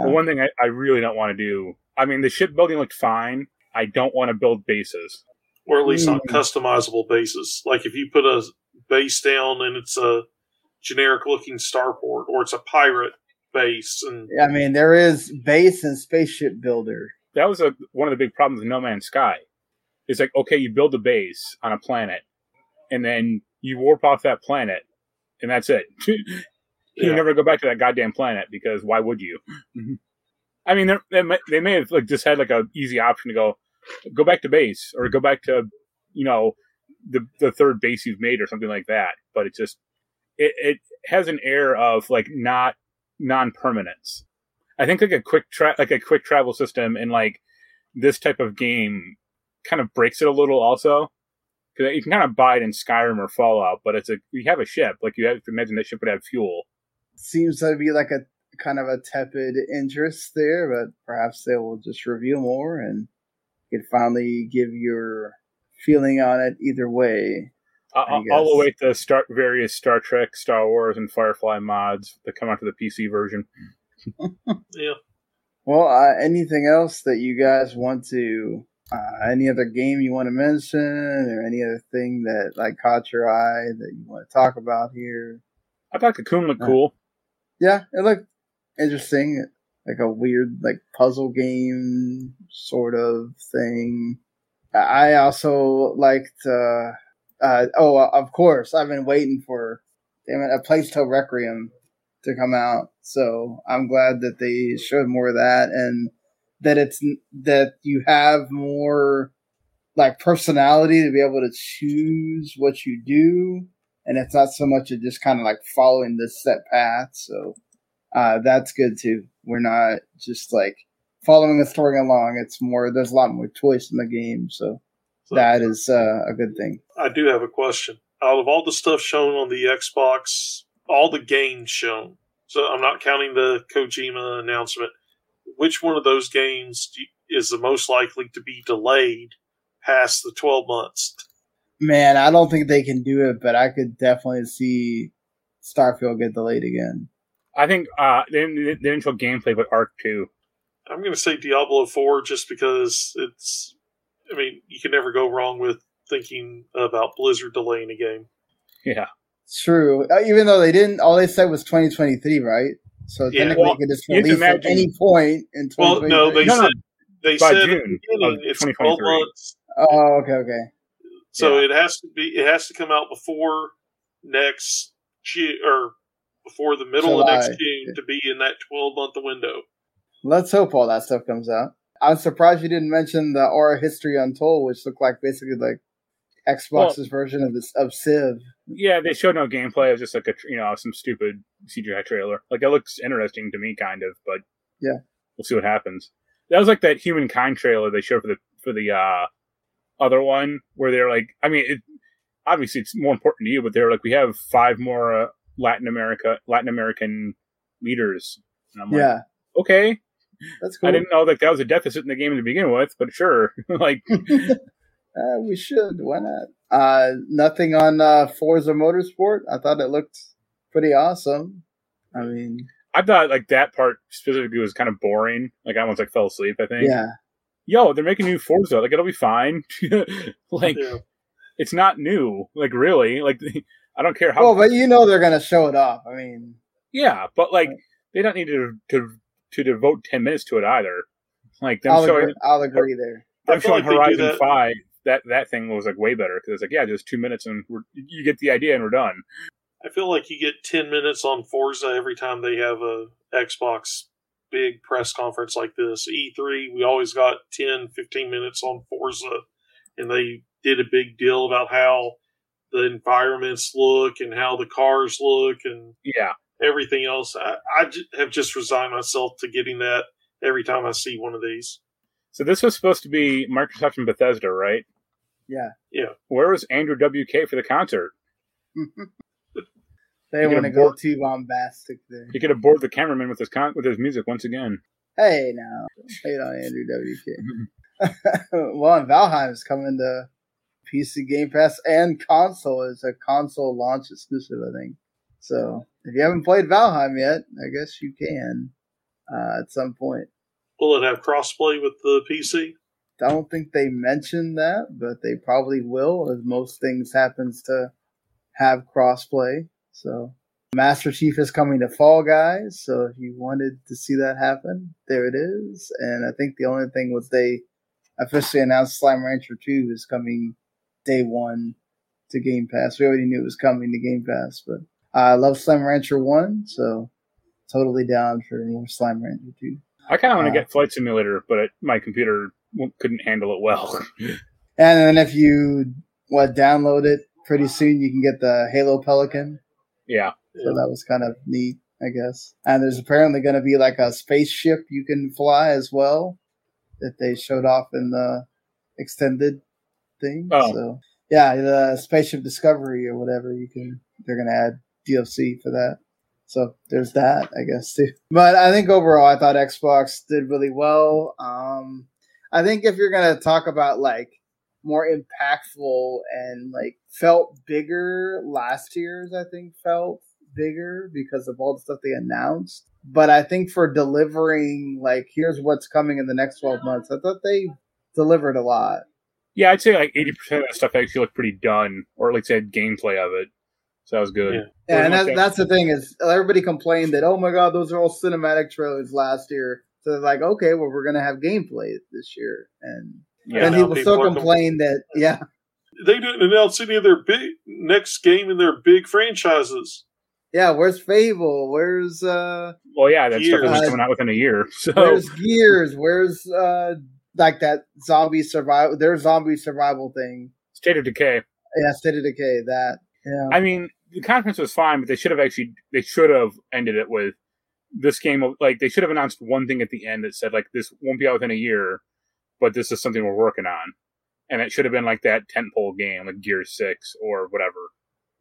The Uh, one thing I, I really don't want to do. I mean, the ship building looked fine. I don't want to build bases. or at least on Mm. customizable bases. Like if you put a base down and it's a generic looking starport, or it's a pirate base, and I mean, there is base and spaceship builder. That was a, one of the big problems with No Man's Sky. It's like, okay, you build a base on a planet, and then you warp off that planet, and that's it. you Yeah. never go back to that goddamn planet because why would you? I mean, they may, they may have like just had like a easy option to go go back to base or go back to you know the the third base you've made or something like that. But it just it, it has an air of like not non permanence. I think like a quick tra- like a quick travel system in like this type of game kind of breaks it a little also. Because you can kind of buy it in Skyrim or Fallout, but it's a you have a ship like you have to imagine that ship would have fuel. Seems to be like a kind of a tepid interest there, but perhaps they will just reveal more and you can finally give your feeling on it either way. Uh, I all the guess. way to start various Star Trek, Star Wars, and Firefly mods that come out to the PC version. Yeah, Well, uh, anything else that you guys want to, uh, any other game you want to mention, or any other thing that like caught your eye that you want to talk about here? I thought Cocoon looked Uh, cool. Yeah, it looked interesting, like a weird like puzzle game sort of thing. I also liked. Uh, uh, oh, of course, I've been waiting for damn it, a Plague Tale Requiem to come out. So I'm glad that they showed more of that and that it's that you have more like personality to be able to choose what you do. And it's not so much of just kind of like following this set path. So uh, that's good too. We're not just like following the story along. It's more there's a lot more choice in the game. So So that is uh, a good thing. I do have a question. Out of all the stuff shown on the Xbox, all the games shown, so I'm not counting the Kojima announcement. Which one of those games is the most likely to be delayed past the 12 months? man i don't think they can do it but i could definitely see starfield get delayed again I think uh, they, didn't- they didn't show gameplay, but Ark 2. I'm going to say Diablo 4 just because it's. I mean, you can never go wrong with thinking about Blizzard delaying a game. Yeah. True. Uh, even though they didn't, all they said was 2023, right? So Yeah, technically, well, they could just you have to at any point in 2023. Well, no, they No, no, said they by said June beginning of it's 12 months, Oh, okay, okay. so Yeah. it has to be it has to come out before next June or before the middle of next July. June to be in that 12 month window. Let's hope all that stuff comes out. I'm surprised you didn't mention the Ara History Untold, which looked like basically like Xbox's version of this of Civ. Yeah, they showed no gameplay. It was just like a, you know, some stupid CGI trailer. Like, it looks interesting to me, kind of, but Yeah. we'll see what happens. That was like that Humankind trailer they showed for the, for the, uh, other one where they're like, I mean, it, obviously it's more important to you, but they're like, we have five more, uh, Latin America, Latin American leaders. And I'm like, yeah, okay. that's cool. I didn't know that that was a deficit in the game to begin with, but sure. like, Uh, we should. Why not? Uh, nothing on uh, Forza Motorsport. I thought it looked pretty awesome. I mean, I thought like that part specifically was kind of boring. Like I almost like fell asleep. I think. Yeah. Yo, they're making new Forza. Like it'll be fine. like Yeah. it's not new. Like really. Like I don't care how. Well, but you know they're gonna show it off. I mean, yeah, but like they don't need to to to devote ten minutes to it either. Like them I'll showing agree, I'll agree there. I'm feel showing like they do Horizon Five. That that thing was like way better because it's like yeah, just two minutes and we're, you get the idea and we're done. I feel like you get 10 minutes on Forza every time they have a Xbox big press conference like this. E3, we always got 10, 15 minutes on Forza, and they did a big deal about how the environments look and how the cars look and Yeah, everything else. I, I j- have just resigned myself to getting that every time I see one of these. So this was supposed to be Microsoft and Bethesda, right? Yeah. Yeah. Where was Andrew WK for the concert? they want to go board- too bombastic there. He could have bored the cameraman with his con- with his music once again. Hey, now hate on Andrew WK. well, and Valheim's coming to PC Game Pass and console. It's a console launch exclusive, I think. So if you haven't played Valheim yet, I guess you can uh, at some point. Will it have crossplay with the PC? I don't think they mentioned that, but they probably will, as most things happens to have crossplay. So Master Chief is coming to Fall Guys, so if you wanted to see that happen, there it is. And I think the only thing was they officially announced Slime Rancher 2 is coming day one to Game Pass. We already knew it was coming to Game Pass, but I love Slime Rancher 1, so totally down for more Slime Rancher 2. I kind of want to Uh, get Flight Simulator, but it, my computer couldn't handle it well. And then if you what download it pretty soon, you can get the Halo Pelican. yeah, So that was kind of neat, I guess. And there's apparently going to be like a spaceship you can fly as well that they showed off in the extended thing. Oh. So yeah, the spaceship Discovery or whatever you can. They're going to add DLC for that. So there's that, I guess too. But I think overall, I thought Xbox did really well. Um, I think if you're going to talk about like more impactful and like felt bigger last year's i think felt bigger because of all the stuff they announced but i think for delivering like here's what's coming in the next 12 months i thought they delivered a lot yeah, I'd say like eighty percent of that stuff actually looked pretty done, or at least had gameplay of it. So that was good. Yeah. yeah, and that, that's the thing is everybody complained that oh my god those are all cinematic trailers last year so they're like okay well we're gonna have gameplay this year and Yeah, and people people still are complain that yeah They didn't announce any of their big next game in their big franchises. yeah where's fable where's uh Well, yeah, that stuff Gears. was coming out within a year. So Where's Gears? Where's uh like that zombie survival? Their zombie survival thing. State of Decay. Yeah, State of Decay. That. Yeah. I mean, the conference was fine, but they should have actually they should have ended it with this game. of- Like they should have announced one thing at the end that said like this won't be out within a year, but this is something we're working on, and it should have been like that tentpole game like Gears Six or whatever.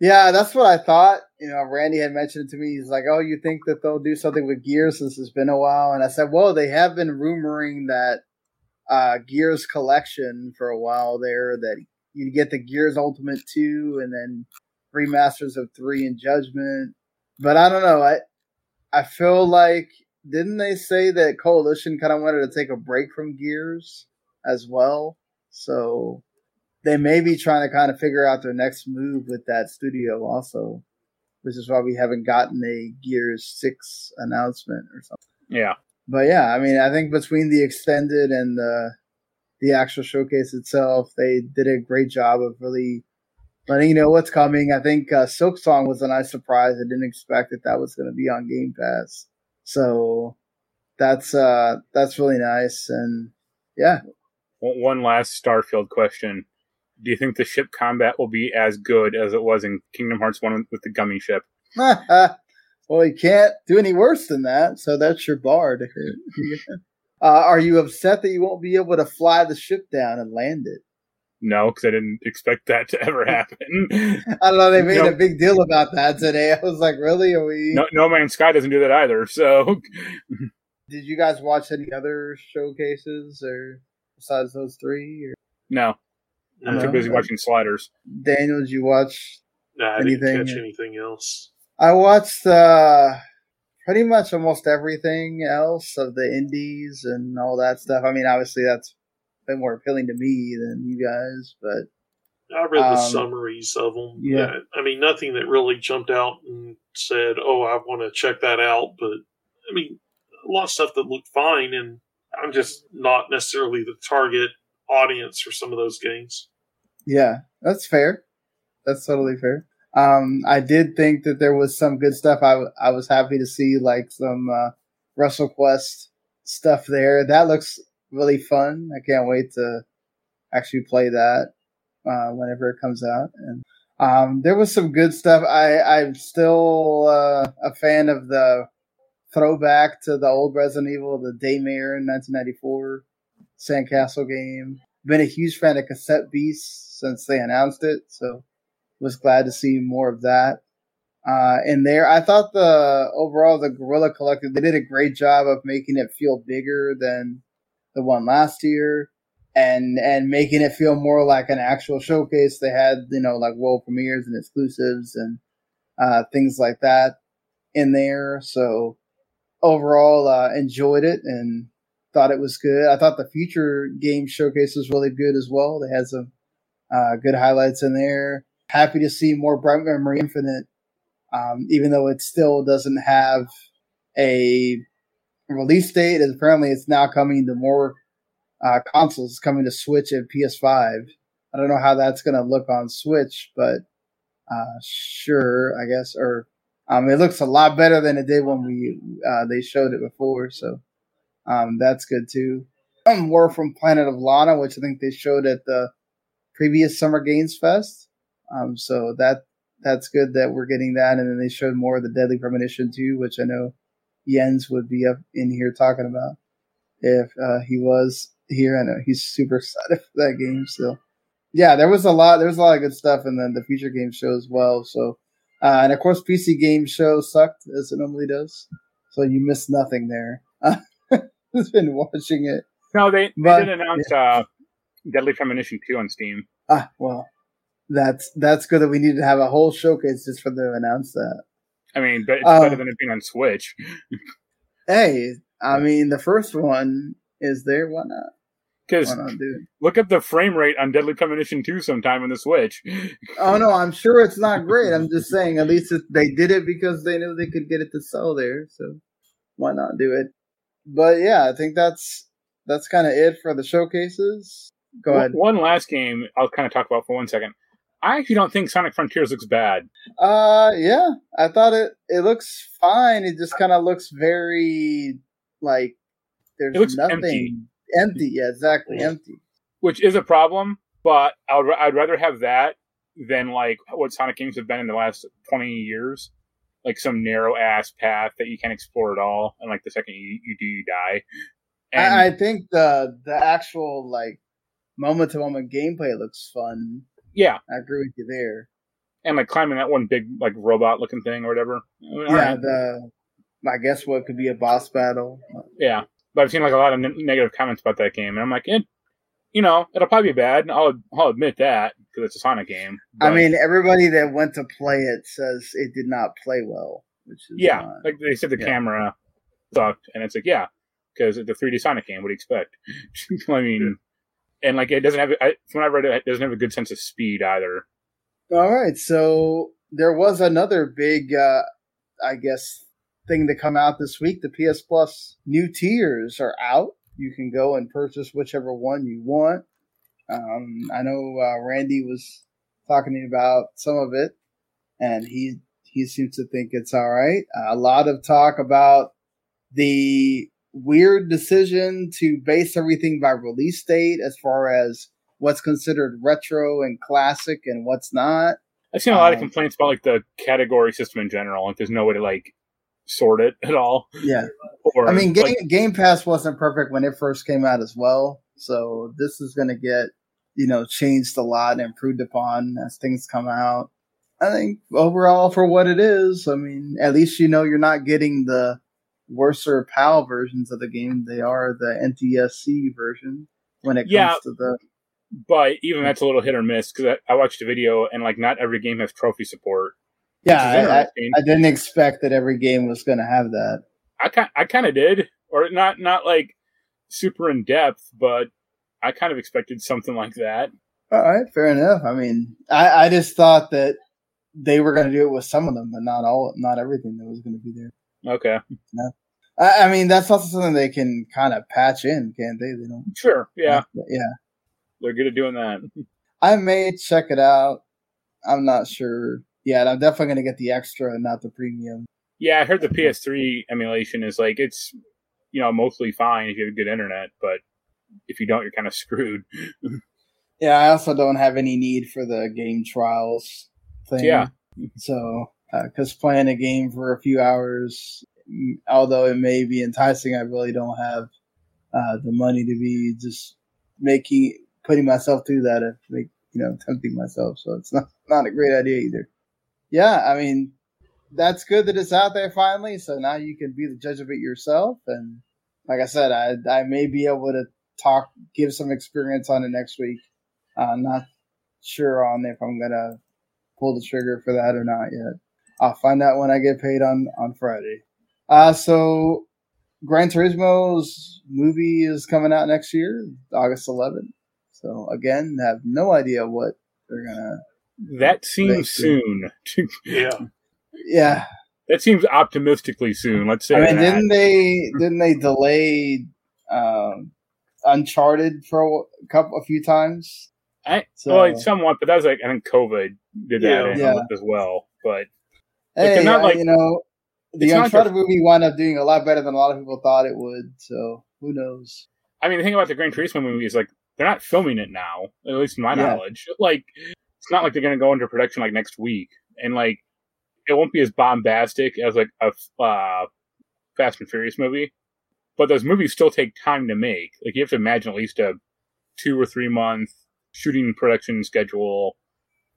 Yeah, that's what I thought. You know, Randy had mentioned it to me. He's like, "Oh, you think that they'll do something with Gears since it's been a while?" And I said, "Well, they have been rumoring that uh, Gears collection for a while there. That you get the Gears Ultimate two, and then remasters of three and Judgment. But I don't know. I I feel like didn't they say that Coalition kind of wanted to take a break from Gears as well? So they may be trying to kind of figure out their next move with that studio also, which is why we haven't gotten a Gears 6 announcement or something. Yeah, But yeah, I mean, I think between the extended and the the actual showcase itself, they did a great job of really letting you know what's coming. I think uh, Silksong was a nice surprise. I didn't expect that that was going to be on Game Pass, so that's uh that's really nice. And yeah, One last Starfield question: Do you think the ship combat will be as good as it was in Kingdom Hearts One with the gummy ship? well, you can't do any worse than that. So that's your bar uh, are you upset that you won't be able to fly the ship down and land it? No, because I didn't expect that to ever happen. I don't know. They made No. a big deal about that today. I was like, really? Are we? no, no Man's Sky doesn't do that either. So Did you guys watch any other showcases or besides those three? Or no, I'm No, too busy watching Sliders. Daniel, did you watch? nah, I anything- didn't catch anything else. I watched uh, pretty much almost everything else of the indies and all that stuff. I mean, obviously that's been more appealing to me than you guys, but I read the Um, summaries of them. yeah. I mean, nothing that really jumped out and said, "Oh, I want to check that out." But I mean, a lot of stuff that looked fine, and I'm just not necessarily the target audience for some of those games. yeah, that's fair. That's totally fair. Um, I did think that there was some good stuff. I, w- I was happy to see like some uh, WrestleQuest stuff there. That looks really fun. I can't wait to actually play that uh, whenever it comes out. And um, there was some good stuff. I I'm still uh, a fan of the throwback to the old Resident Evil, the Daymare in 1994 Sandcastle game. Been a huge fan of Cassette Beast since they announced it, so was glad to see more of that. Uh, there, I thought the overall the Guerrilla Collective they did a great job of making it feel bigger than the one last year, and and making it feel more like an actual showcase. They had you know like world premieres and exclusives and uh, things like that in there. So overall, uh, enjoyed it and thought it was good. I thought the future game showcase was really good as well. They had some uh, good highlights in there. Happy to see more Bright Memory Infinite, um, even though it still doesn't have a release date. And apparently, it's now coming to more uh, consoles, coming to Switch and PS5. I don't know how that's going to look on Switch, but uh, sure, I guess. Or um, it looks a lot better than it did when we uh, they showed it before, so um, that's good too. More from Planet of Lana, which I think they showed at the previous Summer Games Fest. Um, so that that's good that we're getting that, and then they showed more of the Deadly Premonition too, which I know Jens would be up in here talking about if uh, he was here. I know he's super excited for that game So, Yeah, there was a lot. There was a lot of good stuff, and then the future game show as well. So, uh, and of course, PC game show sucked as it normally does. So you missed nothing there. I've been watching it. No, they, they But- did announce uh, Deadly Premonition 2 on Steam. Ah, well, that's that's good that we need to have a whole showcase just for them to announce that. I mean, but it's Um, better than it being on Switch. Hey, I mean, the first one is there. Why not? Because Why not do it? look at the frame rate on Deadly Premonition 2 sometime on the Switch. Oh no, I'm sure it's not great. I'm just saying, at least it, they did it because they knew they could get it to sell there. So why not do it? But yeah, I think that's that's kind of it for the showcases. Go ahead. One last game I'll kind of talk about for one second. I actually don't think Sonic Frontiers looks bad. Uh, yeah, I thought it it looks fine. It just kind of looks very like there's It looks nothing empty. empty. Yeah, exactly, Yeah. empty. which is a problem. But I would I'd rather have that than like what Sonic games have been in the last twenty years, like some narrow ass path that you can't explore at all, and like the second you, you do, you die. And I, I think the the actual like moment to moment gameplay looks fun. Yeah, I agree with you there. and like climbing that one big like robot looking thing or whatever. All yeah, right. the I guess what could be a boss battle. yeah. But I've seen like a lot of ne- negative comments about that game, and I'm like, it, you know, it'll probably be bad. I'll I'll admit that because it's a Sonic game. I mean, everybody that went to play it says it did not play well, which is yeah, not- like they said the Yeah. camera sucked, and it's like, yeah, because it's a 3D Sonic game. What do you expect? I mean, and like it doesn't have. I, from what I read, it doesn't have a good sense of speed either. All right, so there was another big, uh, I guess, thing to come out this week. The PS Plus new tiers are out. You can go and purchase whichever one you want. Um, I know uh, Randy was talking about some of it, and he he seems to think it's all right. A lot of talk about the weird decision to base everything by release date as far as what's considered retro and classic and what's not. I've seen a lot of Um, complaints about like the category system in general. Like, there's no way to like sort it at all. Yeah, Or I mean, Game like, Game Pass wasn't perfect when it first came out as well, so this is going to get you know changed a lot and improved upon as things come out. I think overall, for what it is, I mean, at least you know you're not getting the worser PAL versions of the game. They are the NTSC version when it comes to the but even that's a little hit or miss because I, I watched a video and like not every game has trophy support. Yeah, I, I, I, didn't expect that every game was going to have that. I I kind of did, or not not like super in depth, but I kind of expected something like that. All right, fair enough. I mean, I, I just thought that they were going to do it with some of them, but not all, not everything that was going to be there. Okay. Yeah. I, I mean, that's also something they can kind of patch in, can't they? They don't. Sure. Yeah. Yeah. They're good at doing that. I may check it out. I'm not sure. Yeah, I'm definitely going to get the extra and not the premium. Yeah, I heard the PS3 emulation is like it's you know mostly fine if you have good internet, but if you don't, you're kind of screwed. yeah, I also don't have any need for the game trials thing. Yeah. So, because uh, playing a game for a few hours, although it may be enticing, I really don't have uh, the money to be just making putting myself through that and make you know tempting myself. So it's not not a great idea either. Yeah, I mean that's good that it's out there finally. So now you can be the judge of it yourself. And like I said, I I may be able to talk, give some experience on it next week. Uh, not sure on if I'm gonna pull the trigger for that or not yet. I'll find out when I get paid on on Friday. Uh, so Gran Turismo's movie is coming out next year, August 11th. So again, have no idea what they're gonna. That seems soon. yeah. Yeah. That seems optimistically soon. Let's say. I mean, that. didn't they? Didn't they delay um, Uncharted for a couple, a few times? I, so, well, somewhat, but that was like I think COVID did that yeah, yeah. as well. But hey, not like you know, the Uncharted movie wound up doing a lot better than a lot of people thought it would. So who knows? I mean, the thing about the Gran Turismo movie is like they're not filming it now, at least in my yeah. knowledge. Like, it's not like they're going to go into production like next week, and like it won't be as bombastic as like a uh, Fast and Furious movie. But those movies still take time to make. Like you have to imagine at least a two or three month shooting production schedule,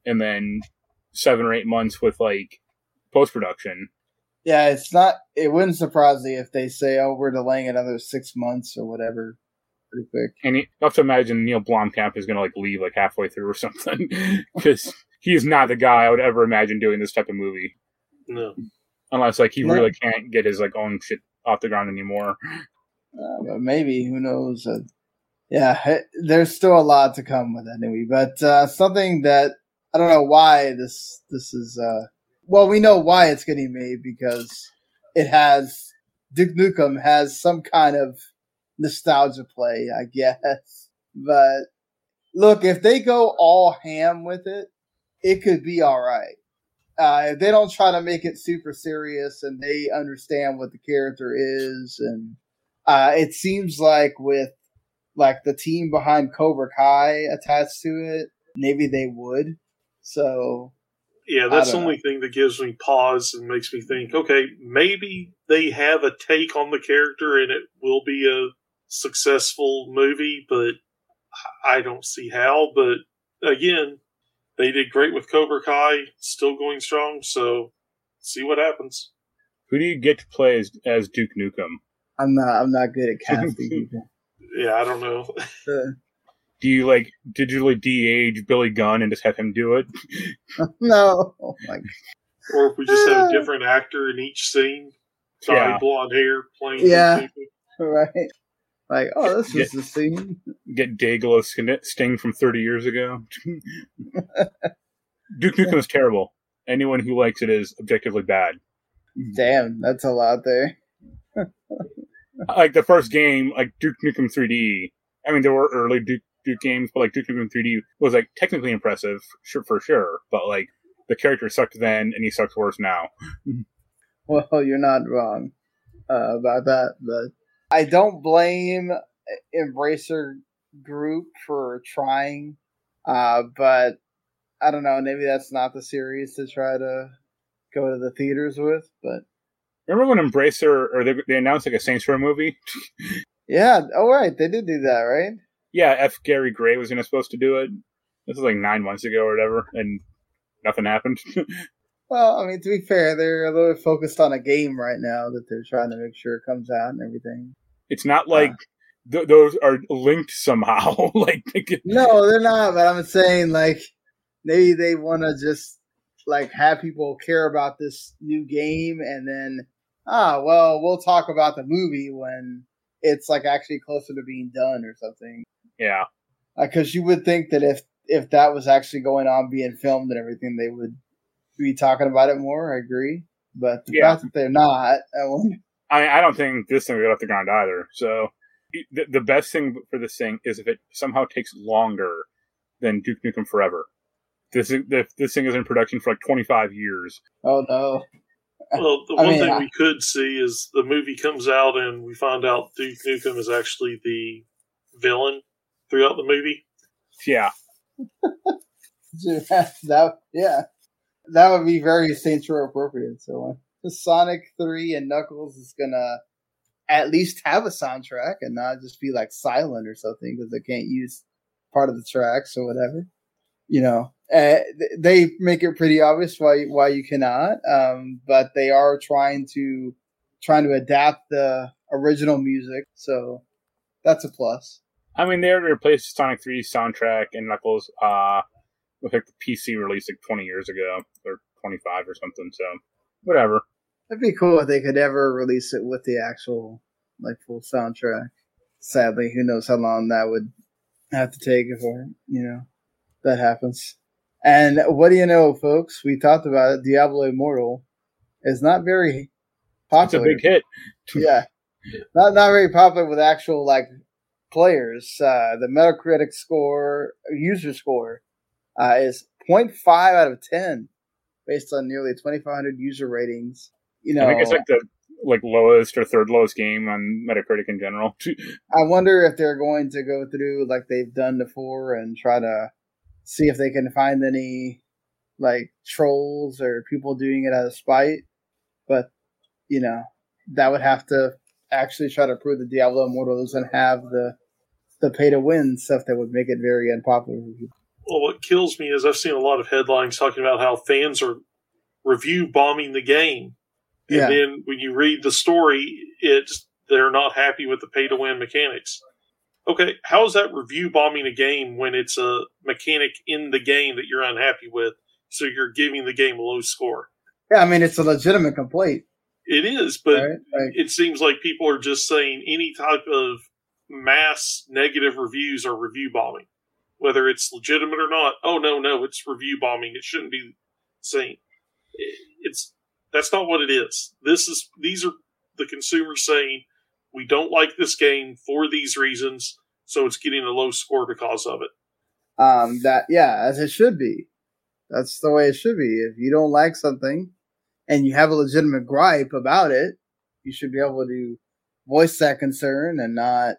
and then seven or eight months with like post production. Yeah, it's not. It wouldn't surprise me if they say, "Oh, we're delaying another six months or whatever." Pretty quick. And you have to imagine Neil Blomkamp is going to like leave like halfway through or something because he is not the guy I would ever imagine doing this type of movie. No, unless like he no. really can't get his like own shit off the ground anymore. Uh, but maybe who knows? Uh, yeah, there's still a lot to come with that anyway. But uh, something that I don't know why this this is. Uh, well, we know why it's getting made because it has Duke Nukem has some kind of nostalgia play, I guess. But look, if they go all ham with it, it could be all right. Uh, if they don't try to make it super serious and they understand what the character is, and uh, it seems like with like the team behind Cobra Kai attached to it, maybe they would. So yeah, that's the only know. thing that gives me pause and makes me think, okay, maybe they have a take on the character and it will be a successful movie, but I don't see how. But again, they did great with Cobra Kai, still going strong, so see what happens. Who do you get to play as, as Duke Nukem? I'm not. I'm not good at casting people. Yeah, I don't know. Uh, do you like digitally de-age Billy Gunn and just have him do it? no. Oh or if we just have a ah. different actor in each scene, sorry, yeah. blonde hair playing. Yeah. Right. Like, oh, this get, is the scene. Get Dayglow Sting from 30 years ago. Duke Nukem is terrible. Anyone who likes it is objectively bad. Damn, that's a lot there. like the first game, like Duke Nukem 3D. I mean, there were early Duke, Duke games, but like Duke Nukem 3D was like technically impressive, sure for sure. But like the character sucked then, and he sucks worse now. well, you're not wrong uh, about that, but I don't blame Embracer Group for trying, uh, but I don't know. Maybe that's not the series to try to go to the theaters with. But remember when Embracer or they, they announced like a Saints Row movie? yeah. Oh, right. They did do that, right? Yeah. F. Gary Gray was gonna supposed to do it. This was like nine months ago or whatever, and nothing happened. Well, I mean, to be fair, they're a little bit focused on a game right now that they're trying to make sure it comes out and everything. It's not like th- those are linked somehow. like they no, they're not. But I'm saying like maybe they want to just like have people care about this new game and then ah well we'll talk about the movie when it's like actually closer to being done or something. Yeah, because uh, you would think that if if that was actually going on, being filmed and everything, they would be talking about it more. I agree, but the yeah. fact that they're not, I wonder. I I don't think this thing will get off the ground either. So the, the best thing for this thing is if it somehow takes longer than Duke Nukem Forever. This if this thing is in production for like 25 years. Oh no. Well, the one mean, thing I... we could see is the movie comes out and we find out Duke Nukem is actually the villain throughout the movie. Yeah. that yeah, that would be very Saints Row appropriate. So uh, Sonic Three and Knuckles is gonna at least have a soundtrack and not just be like silent or something because they can't use part of the tracks or whatever. You know, uh, they make it pretty obvious why why you cannot, um, but they are trying to trying to adapt the original music, so that's a plus. I mean, they already replaced Sonic 3 soundtrack and Knuckles uh, with like the PC release like 20 years ago or 25 or something. So whatever. It'd be cool if they could ever release it with the actual like full soundtrack. Sadly, who knows how long that would have to take before you know that happens. And what do you know, folks? We talked about it. Diablo Immortal is not very popular. It's a big hit. yeah, not not very popular with actual like players. Uh, the Metacritic score, user score, uh, is 0.5 out of 10 based on nearly 2,500 user ratings. You know, I think it's like the like lowest or third lowest game on Metacritic in general. I wonder if they're going to go through like they've done before and try to see if they can find any like trolls or people doing it out of spite. But you know, that would have to actually try to prove that Diablo Immortal doesn't have the the pay to win stuff that would make it very unpopular. Well, what kills me is I've seen a lot of headlines talking about how fans are review bombing the game, and yeah. then when you read the story, it's they're not happy with the pay to win mechanics. Okay, how is that review bombing a game when it's a mechanic in the game that you're unhappy with? So you're giving the game a low score. Yeah, I mean it's a legitimate complaint. It is, but right? like, it seems like people are just saying any type of mass negative reviews are review bombing, whether it's legitimate or not. Oh no, no, it's review bombing. It shouldn't be seen. It's that's not what it is. This is these are the consumers saying we don't like this game for these reasons, so it's getting a low score because of it. Um, that yeah, as it should be. That's the way it should be. If you don't like something and you have a legitimate gripe about it, you should be able to voice that concern and not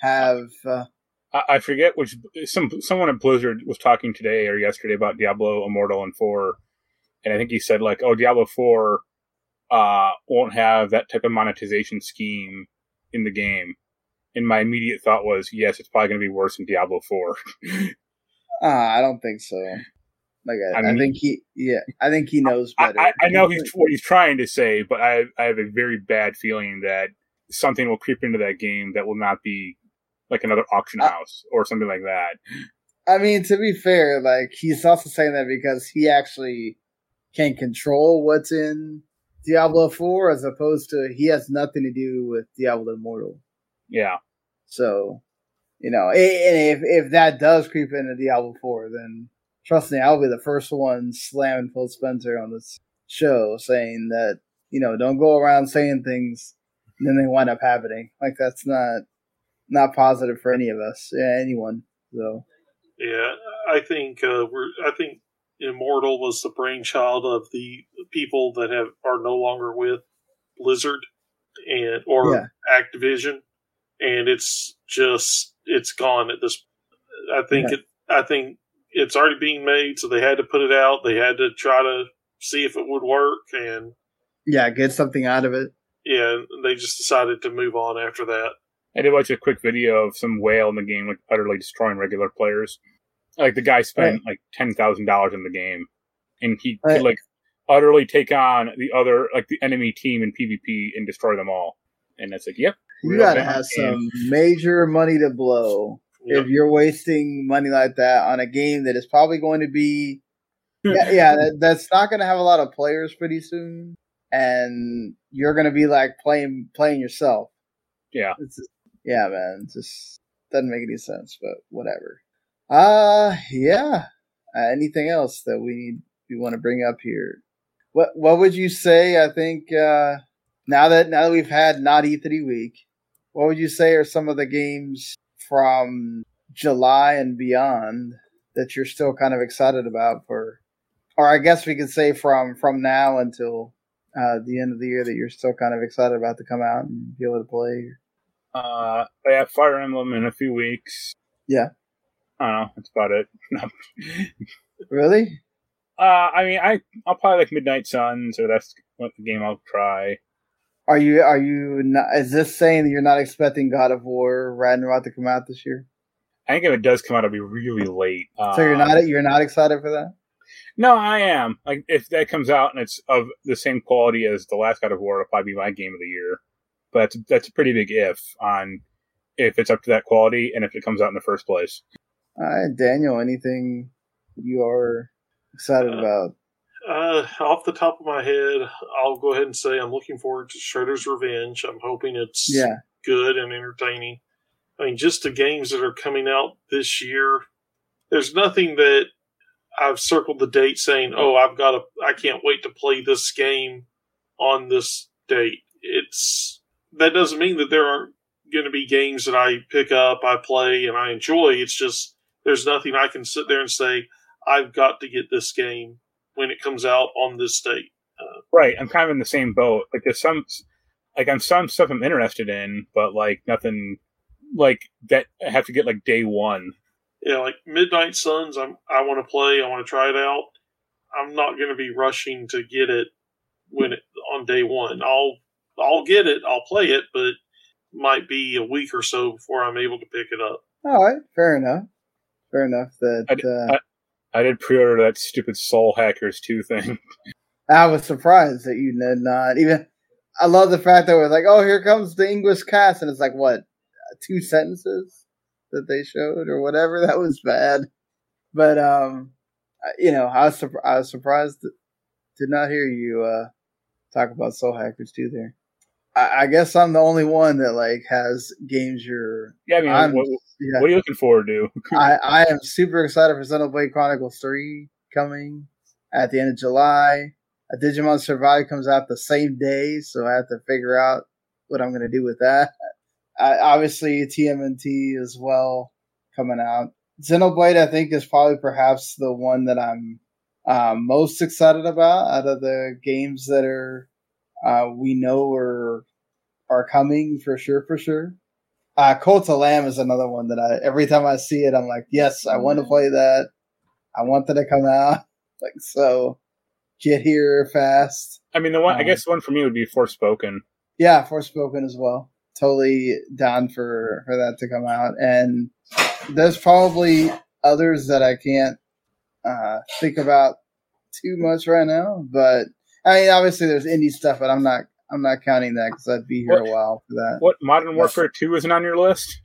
have. Uh, I forget which some someone at Blizzard was talking today or yesterday about Diablo Immortal and Four, and I think he said like, "Oh, Diablo Four uh, won't have that type of monetization scheme in the game." And my immediate thought was, "Yes, it's probably going to be worse than Diablo Four. uh, I don't think so. Like I, I, mean, I, think he, yeah, I think he knows better. I, I know he's what he's trying to say, but I, I have a very bad feeling that something will creep into that game that will not be like another auction house or something like that. I mean, to be fair, like he's also saying that because he actually can control what's in Diablo 4 as opposed to he has nothing to do with Diablo Immortal. Yeah. So, you know, and if if that does creep into Diablo 4, then trust me, I'll be the first one slamming Phil Spencer on this show saying that, you know, don't go around saying things and then they wind up happening. Like that's not not positive for any of us, yeah, anyone. So, yeah, I think uh, we're. I think Immortal was the brainchild of the people that have are no longer with Blizzard and or yeah. Activision, and it's just it's gone at this. I think it. I think it's already being made, so they had to put it out. They had to try to see if it would work, and yeah, get something out of it. Yeah, they just decided to move on after that. I did watch a quick video of some whale in the game, like utterly destroying regular players. Like the guy spent right. like ten thousand dollars in the game, and he right. could like utterly take on the other like the enemy team in PvP and destroy them all. And that's like, yep, you gotta have game. some major money to blow yep. if you're wasting money like that on a game that is probably going to be yeah, yeah that, that's not going to have a lot of players pretty soon, and you're going to be like playing playing yourself. Yeah, it's, yeah, man, just doesn't make any sense, but whatever. Uh yeah. Uh, anything else that we need we want to bring up here? What what would you say? I think uh, now that now that we've had not E3 week, what would you say are some of the games from July and beyond that you're still kind of excited about for, or I guess we could say from from now until uh, the end of the year that you're still kind of excited about to come out and be able to play? Uh, I have Fire Emblem in a few weeks. Yeah. I don't know. That's about it. really? Uh, I mean, I I'll probably like Midnight Suns, or that's what the game I'll try. Are you are you not? Is this saying that you're not expecting God of War Ragnarok to come out this year? I think if it does come out, it'll be really late. So you're not you're not excited for that? No, I am. Like if that comes out and it's of the same quality as the last God of War, it'll probably be my game of the year. But that's that's a pretty big if on if it's up to that quality and if it comes out in the first place. All right, Daniel, anything you are excited uh, about? Uh, off the top of my head, I'll go ahead and say I'm looking forward to Shredder's Revenge. I'm hoping it's yeah. good and entertaining. I mean, just the games that are coming out this year, there's nothing that I've circled the date saying, "Oh, I've got to, I can't wait to play this game on this date." It's that doesn't mean that there aren't going to be games that I pick up, I play, and I enjoy. It's just there's nothing I can sit there and say, I've got to get this game when it comes out on this date. Uh, right. I'm kind of in the same boat. Like there's some, like I'm some stuff I'm interested in, but like nothing like that I have to get like day one. Yeah, like Midnight Suns. I'm I want to play. I want to try it out. I'm not going to be rushing to get it when it on day one. I'll I'll get it. I'll play it, but it might be a week or so before I'm able to pick it up. All right, fair enough fair enough. That I did, uh, I, I did pre-order that stupid Soul Hackers two thing. I was surprised that you did not even. I love the fact that it was like, oh, here comes the English cast, and it's like what two sentences that they showed or whatever. That was bad, but um, you know, I was I was surprised. Did not hear you uh talk about Soul Hackers two there. I, I guess I'm the only one that like has games you're. Yeah, I mean, what, yeah. what, are you looking forward to? I, I am super excited for Xenoblade Chronicles Three coming at the end of July. A Digimon Survive comes out the same day, so I have to figure out what I'm going to do with that. I, obviously, TMNT as well coming out. Xenoblade, I think, is probably perhaps the one that I'm uh, most excited about out of the games that are uh, we know are are coming for sure, for sure. Uh, Cult of Lamb is another one that I every time I see it, I'm like, yes, I want to play that. I want that to come out. Like so, get here fast. I mean, the one um, I guess the one for me would be Forspoken. Yeah, Forspoken as well. Totally down for for that to come out, and there's probably others that I can't uh, think about too much right now, but I mean, obviously there's indie stuff, but I'm not I'm not counting that because I'd be here what, a while for that. What Modern Warfare Two isn't on your list?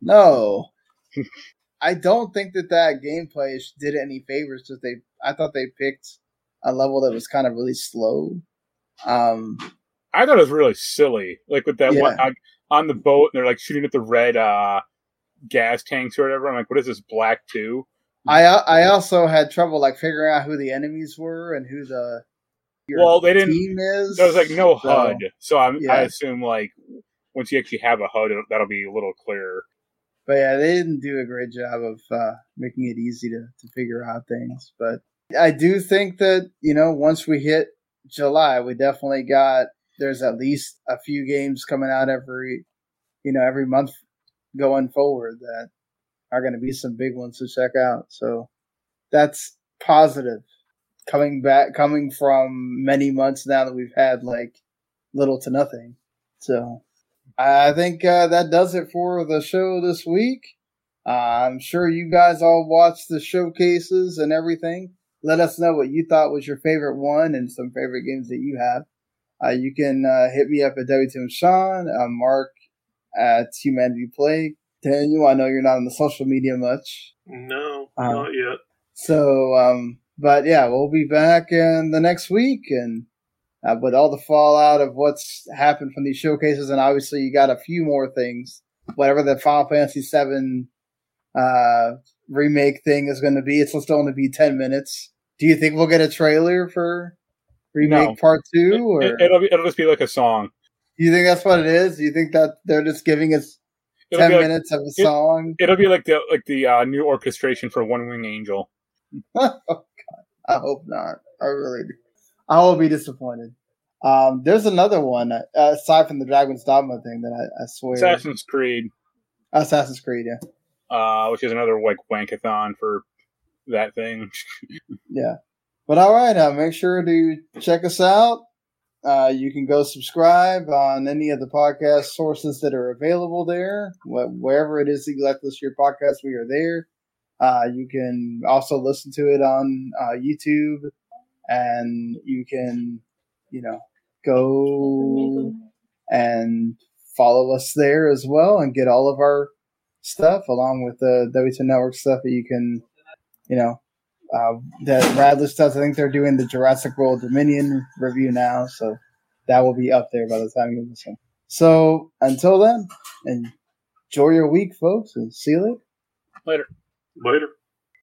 no, I don't think that that gameplay did any favors. That they, I thought they picked a level that was kind of really slow. Um, I thought it was really silly, like with that yeah. one on, on the boat, and they're like shooting at the red uh, gas tanks or whatever. I'm like, what is this Black Two? I I also had trouble like figuring out who the enemies were and who the well, they didn't. Is, there was like no so, HUD, so yeah. i assume like once you actually have a HUD, that'll be a little clearer. But yeah, they didn't do a great job of uh, making it easy to, to figure out things. But I do think that you know once we hit July, we definitely got there's at least a few games coming out every you know every month going forward that are going to be some big ones to check out. So that's positive coming back, coming from many months now that we've had like little to nothing. So I think uh, that does it for the show this week. Uh, I'm sure you guys all watched the showcases and everything. Let us know what you thought was your favorite one and some favorite games that you have. Uh, you can uh, hit me up at WTM Sean, uh, Mark at Humanity Play. Daniel, I know you're not on the social media much. No, um, not yet. So um, but yeah, we'll be back in the next week and uh, with all the fallout of what's happened from these showcases, and obviously you got a few more things. Whatever the Final Fantasy VII uh, remake thing is going to be, it's still going to be ten minutes. Do you think we'll get a trailer for remake No. part two, or It, will be, it'll just be like a song. do you think that's what it is? Do you think that they're just giving us It'll ten be like, minutes of a song? it'll be like the like the uh, new orchestration for One Wing Angel. I hope not. I really do. I will be disappointed. Um, there's another one uh, aside from the Dragon's Dogma thing that I, I swear Assassin's Creed, Assassin's Creed. Yeah, uh, which is another like wankathon for that thing. yeah. But all right, uh, make sure to check us out. Uh, you can go subscribe on any of the podcast sources that are available there. Wh- Wherever it is that you like to listen to your podcast, we are there. Uh, you can also listen to it on uh, YouTube, and you can, you know, go and follow us there as well and get all of our stuff along with the W2 Network stuff that you can, you know, uh, that Radless does. I think they're doing the Jurassic World Dominion review now, so that will be up there by the time you listen. So until then, and enjoy your week, folks, and see you later. Later. Later.